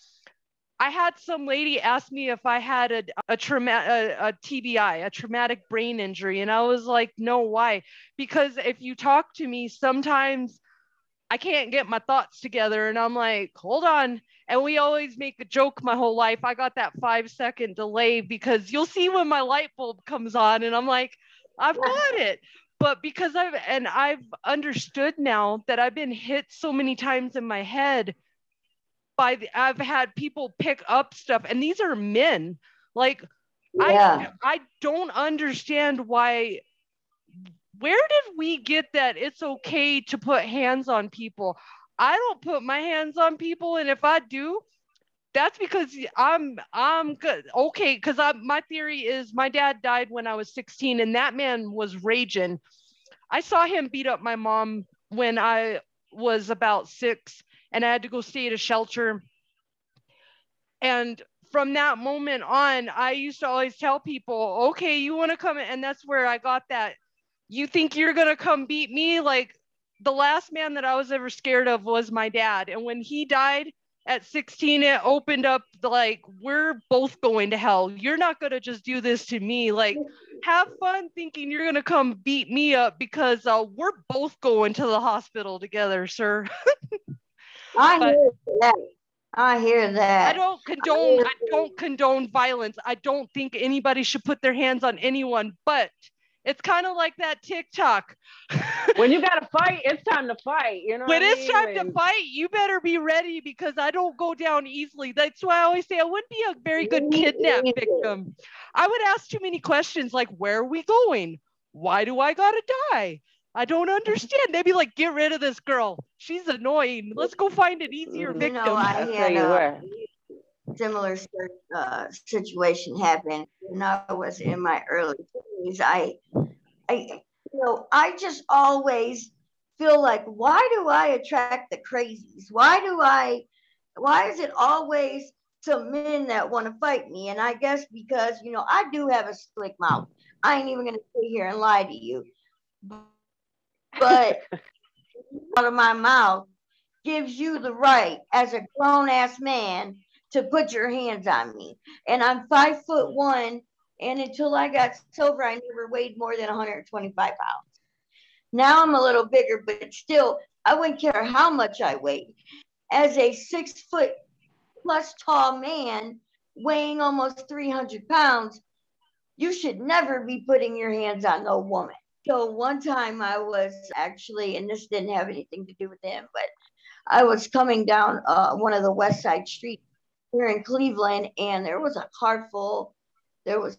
I had some lady ask me if I had a, a trauma, a, a TBI, a traumatic brain injury. And I was like, no, why? Because if you talk to me, sometimes I can't get my thoughts together. And I'm like, hold on. And we always make a joke my whole life. I got that five second delay because you'll see when my light bulb comes on and I'm like, I've got it. But because I've and I've understood now that I've been hit so many times in my head by the, I've had people pick up stuff and these are men. Like yeah. I I don't understand why where did we get that it's okay to put hands on people? I don't put my hands on people, and if I do, that's because I'm I'm good. Okay, because I my theory is my dad died when I was 16, and that man was raging. I saw him beat up my mom when I was about six, and I had to go stay at a shelter. And from that moment on, I used to always tell people, okay, you want to come and that's where I got that. You think you're gonna come beat me? Like the last man that I was ever scared of was my dad. And when he died at 16, it opened up like, we're both going to hell. You're not going to just do this to me. Like, have fun thinking you're going to come beat me up because uh, we're both going to the hospital together, sir. I but, hear that. I hear that. I don't condone I, I don't condone violence. I don't think anybody should put their hands on anyone, but it's kind of like that TikTok. when you got to fight, it's time to fight. You know, when it's mean? time to fight, you better be ready because I don't go down easily. That's why I always say I wouldn't be a very good kidnap victim. I would ask too many questions like, "Where are we going? Why do I gotta die?" I don't understand. They'd be like, "Get rid of this girl. She's annoying. Let's go find an easier victim." You know, I had a similar uh, situation happen when I was in my early 20s. I, I, you know, I just always feel like, why do I attract the crazies? Why do I, why is it always some men that want to fight me. And I guess because, you know, I do have a slick mouth. I ain't even going to sit here and lie to you. But out of my mouth gives you the right as a grown ass man to put your hands on me. And I'm five foot one. And until I got sober, I never weighed more than 125 pounds. Now I'm a little bigger, but still, I wouldn't care how much I weighed. As a six foot plus tall man weighing almost 300 pounds, you should never be putting your hands on no woman. So one time I was actually, and this didn't have anything to do with him, but I was coming down uh, one of the West Side streets here in Cleveland, and there was a car full. There was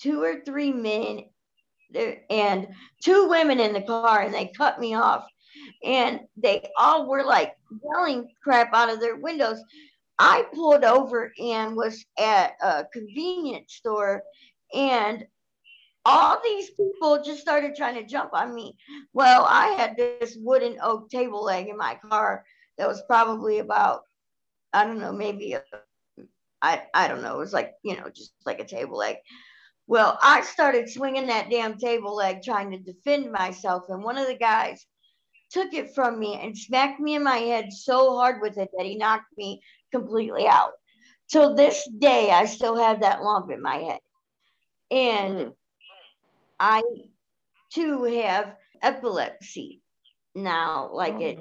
two or three men there, and two women in the car, and they cut me off. And they all were like yelling crap out of their windows. I pulled over and was at a convenience store, and all these people just started trying to jump on me. Well, I had this wooden oak table leg in my car that was probably about, I don't know, maybe a, I, I don't know, it was like, you know, just like a table leg. Well, I started swinging that damn table leg trying to defend myself. And one of the guys took it from me and smacked me in my head so hard with it that he knocked me completely out. Till this day, I still have that lump in my head. And mm. I too have epilepsy now, like oh, it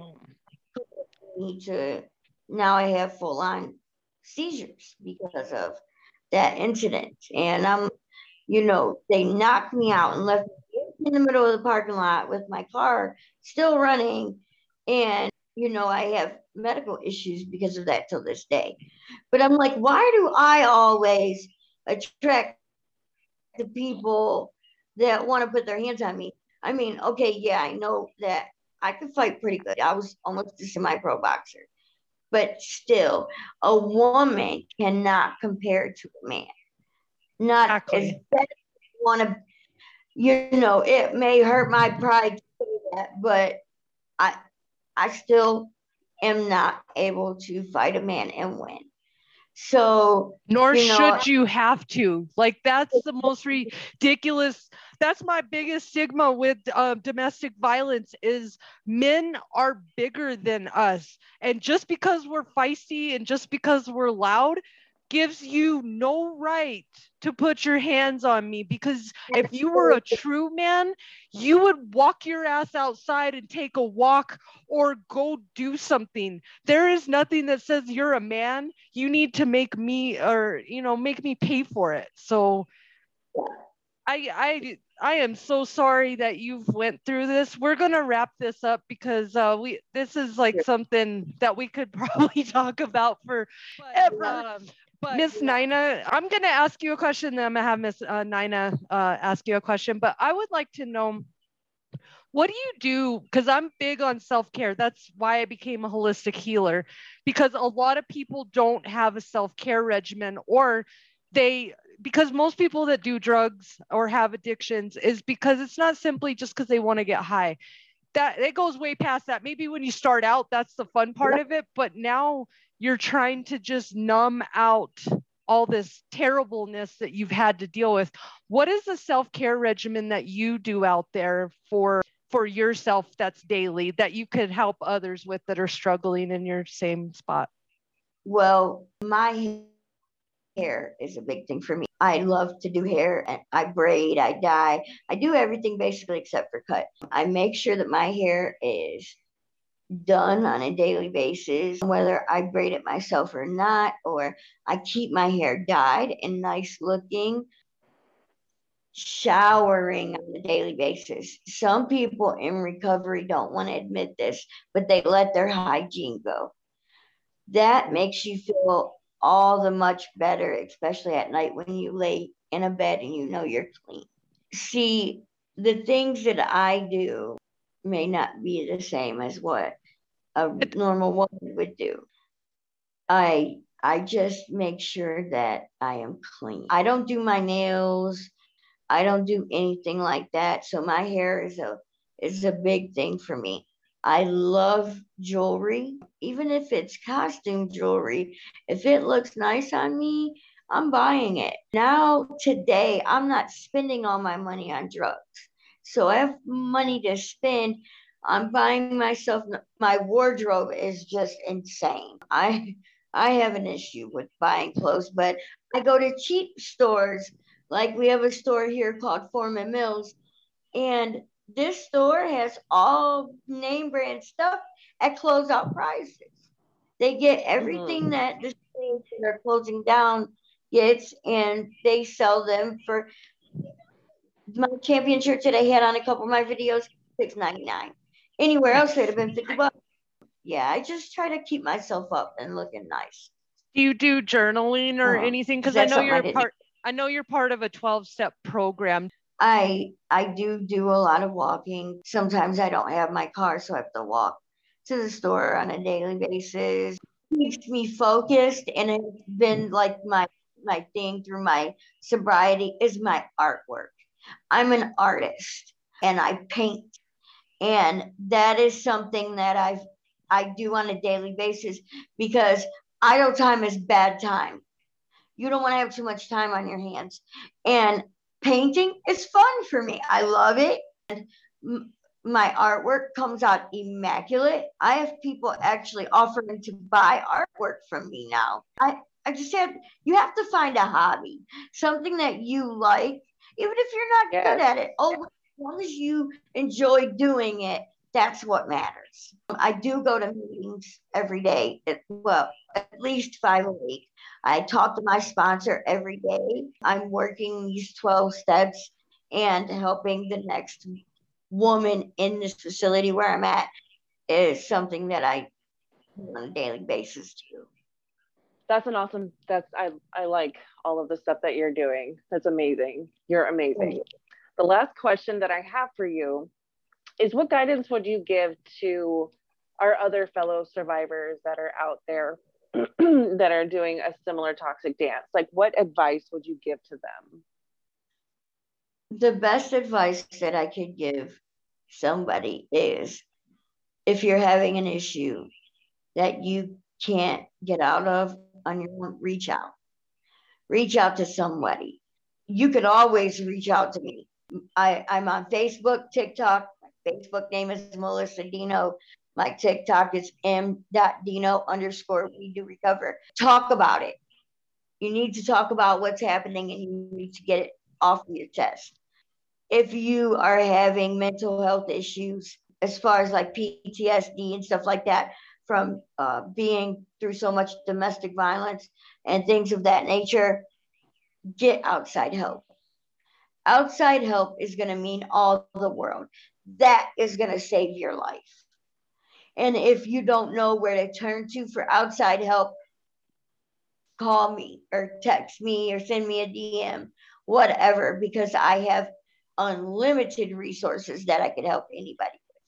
need to now I have full on seizures because of that incident. And I'm, you know, they knocked me out and left me in the middle of the parking lot with my car still running. And, you know, I have medical issues because of that till this day. But I'm like, why do I always attract the people that want to put their hands on me. I mean, okay, yeah, I know that I could fight pretty good. I was almost a semi pro boxer, but still, a woman cannot compare to a man. Not exactly. as bad as want to, you know, it may hurt my pride to say that, but I, I still am not able to fight a man and win. So, nor you know, should you have to. Like, that's the most ridiculous. That's my biggest stigma with uh, domestic violence is men are bigger than us, and just because we're feisty and just because we're loud gives you no right to put your hands on me because if you were a true man, you would walk your ass outside and take a walk or go do something. There is nothing that says you're a man. You need to make me or you know make me pay for it. So I I I am so sorry that you've went through this. We're gonna wrap this up because uh, we this is like something that we could probably talk about for ever. Um, but Miss Nina, I'm going to ask you a question. Then I'm going to have Miss uh, Nina uh, ask you a question. But I would like to know what do you do? Because I'm big on self care. That's why I became a holistic healer, because a lot of people don't have a self care regimen or they because most people that do drugs or have addictions is because it's not simply just because they want to get high that it goes way past that. Maybe when you start out that's the fun part of it but now you're trying to just numb out all this terribleness that you've had to deal with. What is the self-care regimen that you do out there for for yourself that's daily that you could help others with that are struggling in your same spot? Well my hair is a big thing for me i love to do hair and i braid i dye i do everything basically except for cut i make sure that my hair is done on a daily basis, whether I braid it myself or not, or I keep my hair dyed and nice looking. Showering on a daily basis. Some people in recovery don't want to admit this, but they let their hygiene go. That makes you feel all the much better, especially at night when you lay in a bed and you know you're clean. See, the things that I do may not be the same as what a normal woman would do. I I just make sure that I am clean. I don't do my nails. I don't do anything like that. So my hair is a is a big thing for me. I love jewelry, even if it's costume jewelry. If it looks nice on me, I'm buying it. Now, today, I'm not spending all my money on drugs. So I have money to spend. I'm buying myself, my wardrobe is just insane. I I have an issue with buying clothes, but I go to cheap stores. Like we have a store here called Forman Mills, and this store has all name brand stuff at closeout prices. They get everything mm-hmm. that the stores that are closing down gets, and they sell them for my champion shirt that I had on a couple of my videos, six ninety nine. Anywhere else, it'd have been fifty bucks yeah, I just try to keep myself up and looking nice. Do you do journaling or uh, anything? Because I know you're I part. I know you're part of a 12 step program. I I do do a lot of walking. Sometimes I don't have my car, so I have to walk to the store on a daily basis. Keeps me focused, and it's been like my my thing through my sobriety is my artwork. I'm an artist, and I paint, and that is something that I've I do on a daily basis because idle time is bad time. You don't want to have too much time on your hands. And painting is fun for me. I love it. And my artwork comes out immaculate. I have people actually offering to buy artwork from me now. I, I just said you have to find a hobby, something that you like, even if you're not yes. good at it. Oh, as long as you enjoy doing it, that's what matters. I do go to meetings every day, at, well, at least five a week. I talk to my sponsor every day. I'm working these 12 steps and helping the next woman in this facility where I'm at is something that I do on a daily basis too. That's an awesome that's I I like all of the stuff that you're doing. That's amazing. You're amazing. The last question that I have for you is what guidance would you give to our other fellow survivors that are out there that are doing a similar toxic dance? Like, what advice would you give to them? The best advice that I could give somebody is if you're having an issue that you can't get out of on your own, reach out. Reach out to somebody. You can always reach out to me. I, I'm on Facebook, TikTok, Facebook name is Melissa Dino. My TikTok is m.dino underscore we do recover. Talk about it. You need to talk about what's happening and you need to get it off your chest. If you are having mental health issues, as far as like PTSD and stuff like that, from uh, being through so much domestic violence and things of that nature, get outside help. Outside help is going to mean all the world that is going to save your life. And if you don't know where to turn to for outside help, call me or text me or send me a DM, whatever, because I have unlimited resources that I could help anybody. With.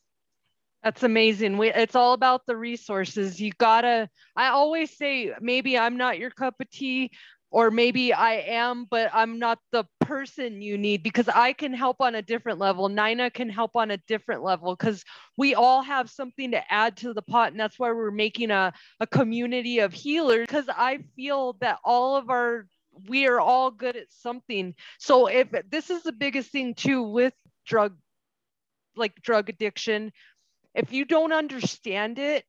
That's amazing. We, it's all about the resources. You gotta, I always say, maybe I'm not your cup of tea, or maybe I am, but I'm not the person you need because I can help on a different level. Nina can help on a different level because we all have something to add to the pot. And that's why we're making a, a community of healers because I feel that all of our, we are all good at something. So if this is the biggest thing too with drug, like drug addiction, if you don't understand it,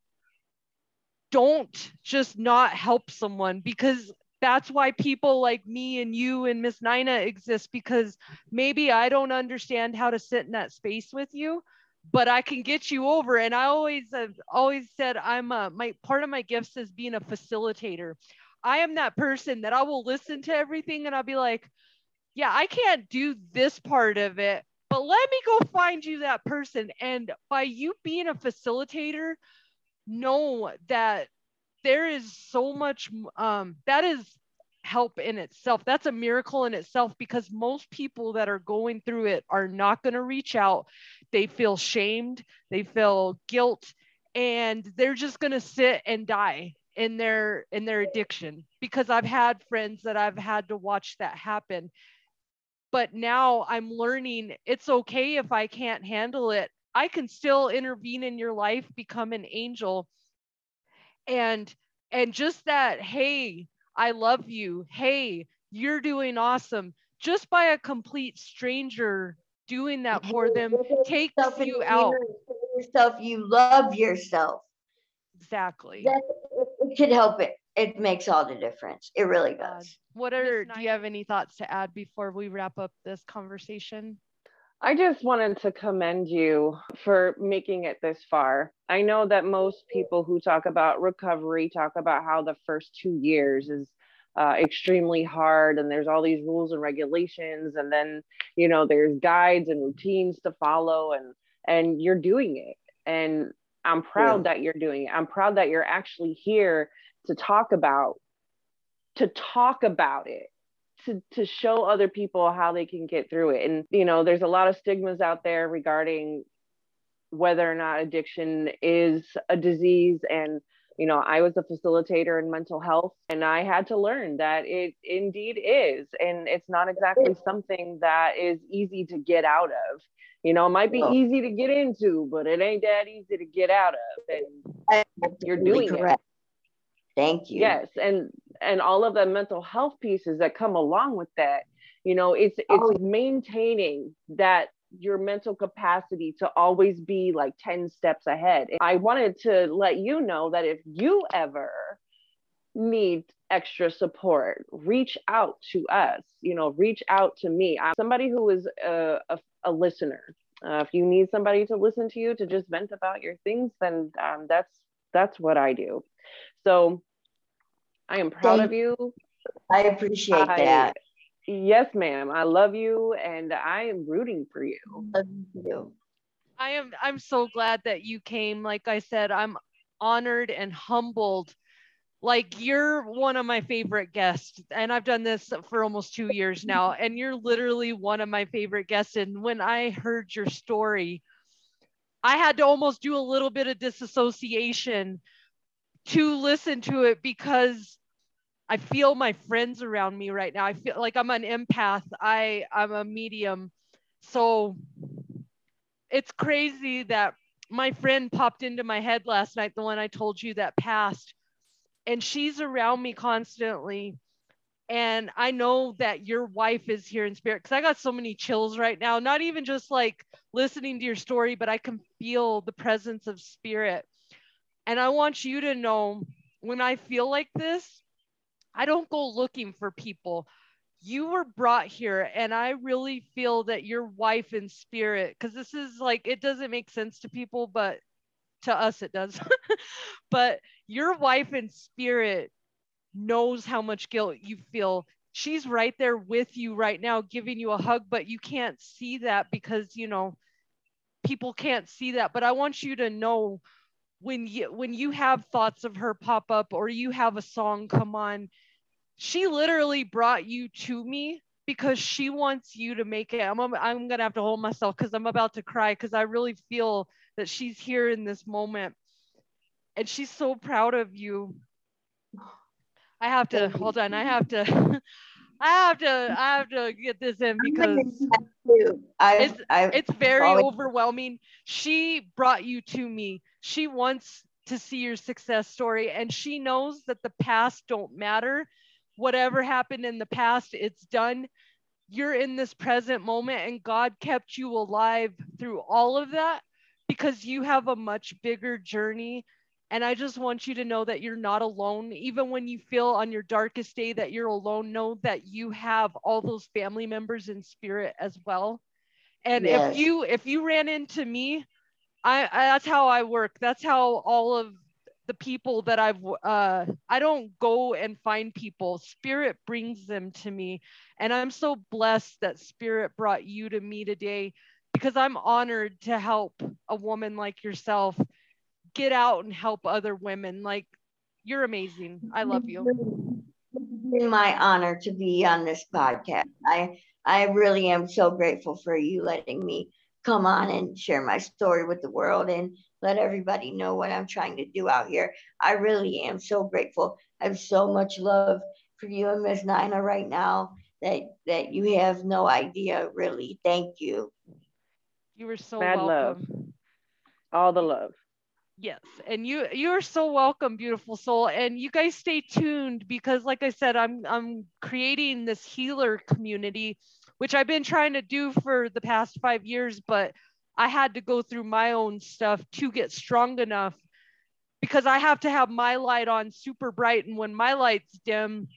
don't just not help someone because that's why people like me and you and Miss Nina exist because maybe I don't understand how to sit in that space with you, but I can get you over. And I always have always said I'm a, my part of my gifts is being a facilitator. I am that person that I will listen to everything and I'll be like, yeah, I can't do this part of it, but let me go find you that person. And by you being a facilitator, know that there is so much um, that is help in itself. That's a miracle in itself because most people that are going through it are not going to reach out. They feel shamed they feel guilt and they're just going to sit and die in their in their addiction because i've had friends that i've had to watch that happen. But now i'm learning it's okay if i can't handle it. I can still intervene in your life, become an angel. And and just that, hey, I love you. Hey, you're doing awesome. Just by a complete stranger doing that for them takes you out. Yourself, you love yourself. Exactly. That, it should help it. It makes all the difference. It really does. What are do you have any thoughts to add before we wrap up this conversation? I just wanted to commend you for making it this far. I know that most people who talk about recovery talk about how the first two years is uh, extremely hard and there's all these rules and regulations and then you know there's guides and routines to follow and and you're doing it and i'm proud yeah. that you're doing it i'm proud that you're actually here to talk about to talk about it to to show other people how they can get through it. And you know there's a lot of stigmas out there regarding whether or not addiction is a disease. And you know i was a facilitator in mental health and i had to learn that it indeed is. And it's not exactly something that is easy to get out of. You know it might be oh. easy to get into but it ain't that easy to get out of. And you're doing correct. it Thank you. Yes, and and all of the mental health pieces that come along with that. You know, it's it's oh. maintaining that your mental capacity to always be like 10 steps ahead. I wanted to let you know that if you ever need extra support, reach out to us, you know, reach out to me. I'm somebody who is a, a, a listener. Uh, if you need somebody to listen to you to just vent about your things, then um, that's that's what I do. So I am proud Thank of you. I appreciate I, that. Yes, ma'am. I love you and I am rooting for you. Love you. I am I'm so glad that you came. Like I said, I'm honored and humbled. Like you're one of my favorite guests and I've done this for almost 2 years now and you're literally one of my favorite guests and when I heard your story I had to almost do a little bit of disassociation to listen to it because I feel my friends around me right now. I feel like I'm an empath. I I'm a medium. So it's crazy that my friend popped into my head last night, the one I told you that passed. And she's around me constantly. And I know that your wife is here in spirit because I got so many chills right now, not even just like listening to your story, but I can feel the presence of spirit. And I want you to know when I feel like this, I don't go looking for people. You were brought here, and I really feel that your wife in spirit, because this is like, it doesn't make sense to people, but to us it does. but your wife in spirit knows how much guilt you feel. She's right there with you right now, giving you a hug, but you can't see that because, you know, people can't see that. But I want you to know when you when you have thoughts of her pop up or you have a song come on she literally brought you to me because she wants you to make it. I'm, I'm gonna have to hold myself because i'm about to cry because i really feel that she's here in this moment. And she's so proud of you. I have to hold on i have to I have to I have to get this in because it's, it's very overwhelming. She brought you to me. She wants to see your success story and she knows that the past don't matter. Whatever happened in the past, it's done. You're in this present moment and God kept you alive through all of that because you have a much bigger journey and I just want you to know that you're not alone. Even when you feel on your darkest day that you're alone, know that you have all those family members in spirit as well. And yes. if you if you ran into me, I, I that's how I work. That's how all of the people that I've uh I don't go and find people. Spirit brings them to me. And I'm so blessed that spirit brought you to me today because I'm honored to help a woman like yourself get out and help other women. Like you're amazing. I love you. It's my honor to be on this podcast. I I really am so grateful for you letting me come on and share my story with the world and let everybody know what I'm trying to do out here. I really am so grateful. I have so much love for you and Miss Nina right now that that you have no idea. Really, thank you. You were so Bad welcome. Love. All the love. Yes, and you you're so welcome, beautiful soul. And you guys stay tuned because, like I said, I'm I'm creating this healer community, which I've been trying to do for the past five years, but I had to go through my own stuff to get strong enough because I have to have my light on super bright, and when my light's dim,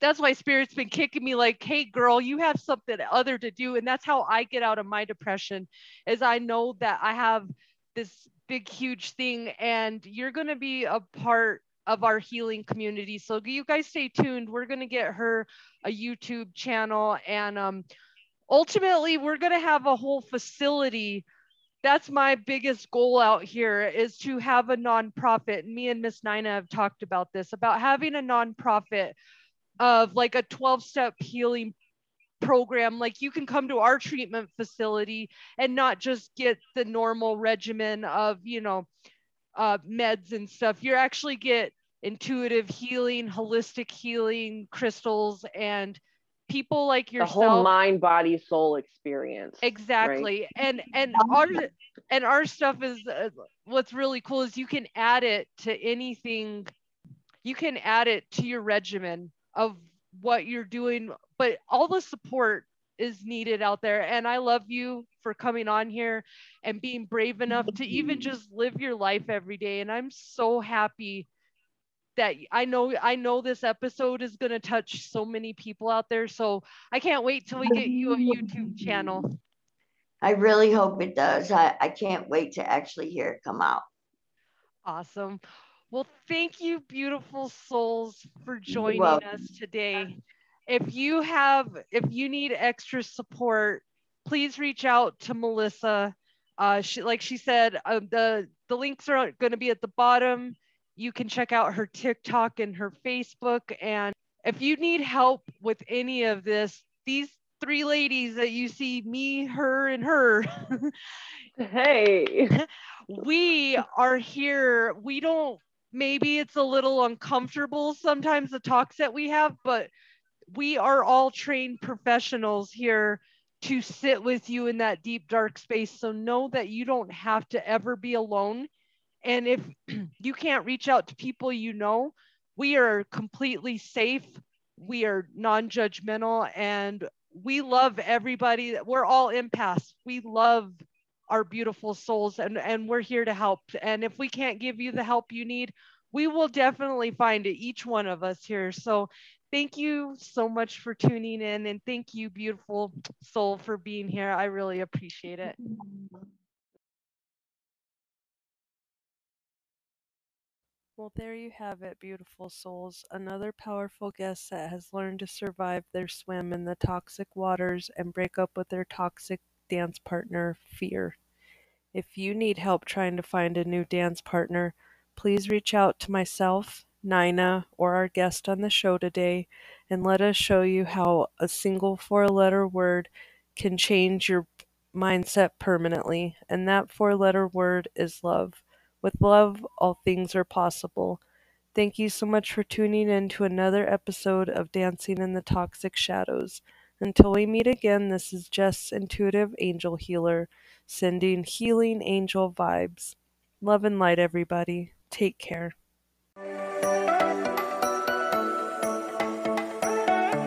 that's why spirit's been kicking me like hey girl you have something other to do. And that's how i get out of my depression is i know that i have this big huge thing and you're going to be a part of our healing community. So you guys stay tuned. We're going to get her a youtube channel and um ultimately we're going to have a whole facility. That's my biggest goal out here is to have a nonprofit. Me and Miss Nina have talked about this about having a nonprofit of like a 12 step healing program. Like you can come to our treatment facility and not just get the normal regimen of you know uh, meds and stuff. You actually get intuitive healing holistic healing crystals and people like yourself the whole mind body soul experience exactly. Right? and and our and our stuff is uh, what's really cool is you can add it to anything. You can add it to your regimen of what you're doing, but all the support is needed out there. And I love you for coming on here and being brave enough to even just live your life every day. And I'm so happy that I know I know this episode is going to touch so many people out there. So I can't wait till we get you a YouTube channel. I really hope it does. I, I can't wait to actually hear it come out. Awesome. Well, thank you, beautiful souls, for joining us today. If you have, if you need extra support, please reach out to Melissa. Uh, she, like she said, uh, the the links are going to be at the bottom. You can check out her TikTok and her Facebook. And if you need help with any of this, these three ladies that you see, me, her, and her. hey, we are here. We don't maybe it's a little uncomfortable sometimes the talks that we have, but we are all trained professionals here to sit with you in that deep, dark space. So know that you don't have to ever be alone. And if you can't reach out to people you know, we are completely safe. We are non judgmental and we love everybody. We're all empaths. We love our beautiful souls and, and we're here to help. And if we can't give you the help you need, we will definitely find it, each one of us here. So thank you so much for tuning in and thank you, beautiful soul, for being here. I really appreciate it. Well, there you have it, beautiful souls. Another powerful guest that has learned to survive their swim in the toxic waters and break up with their toxic dance partner, fear. If you need help trying to find a new dance partner, please reach out to myself, Nina, or our guest on the show today and let us show you how a single four letter word can change your mindset permanently. And that four letter word is love. With love, all things are possible. Thank you so much for tuning in to another episode of Dancing in the Toxic Shadows. Until we meet again, this is Jess Intuitive Angel Healer, sending healing angel vibes. Love and light, everybody. Take care.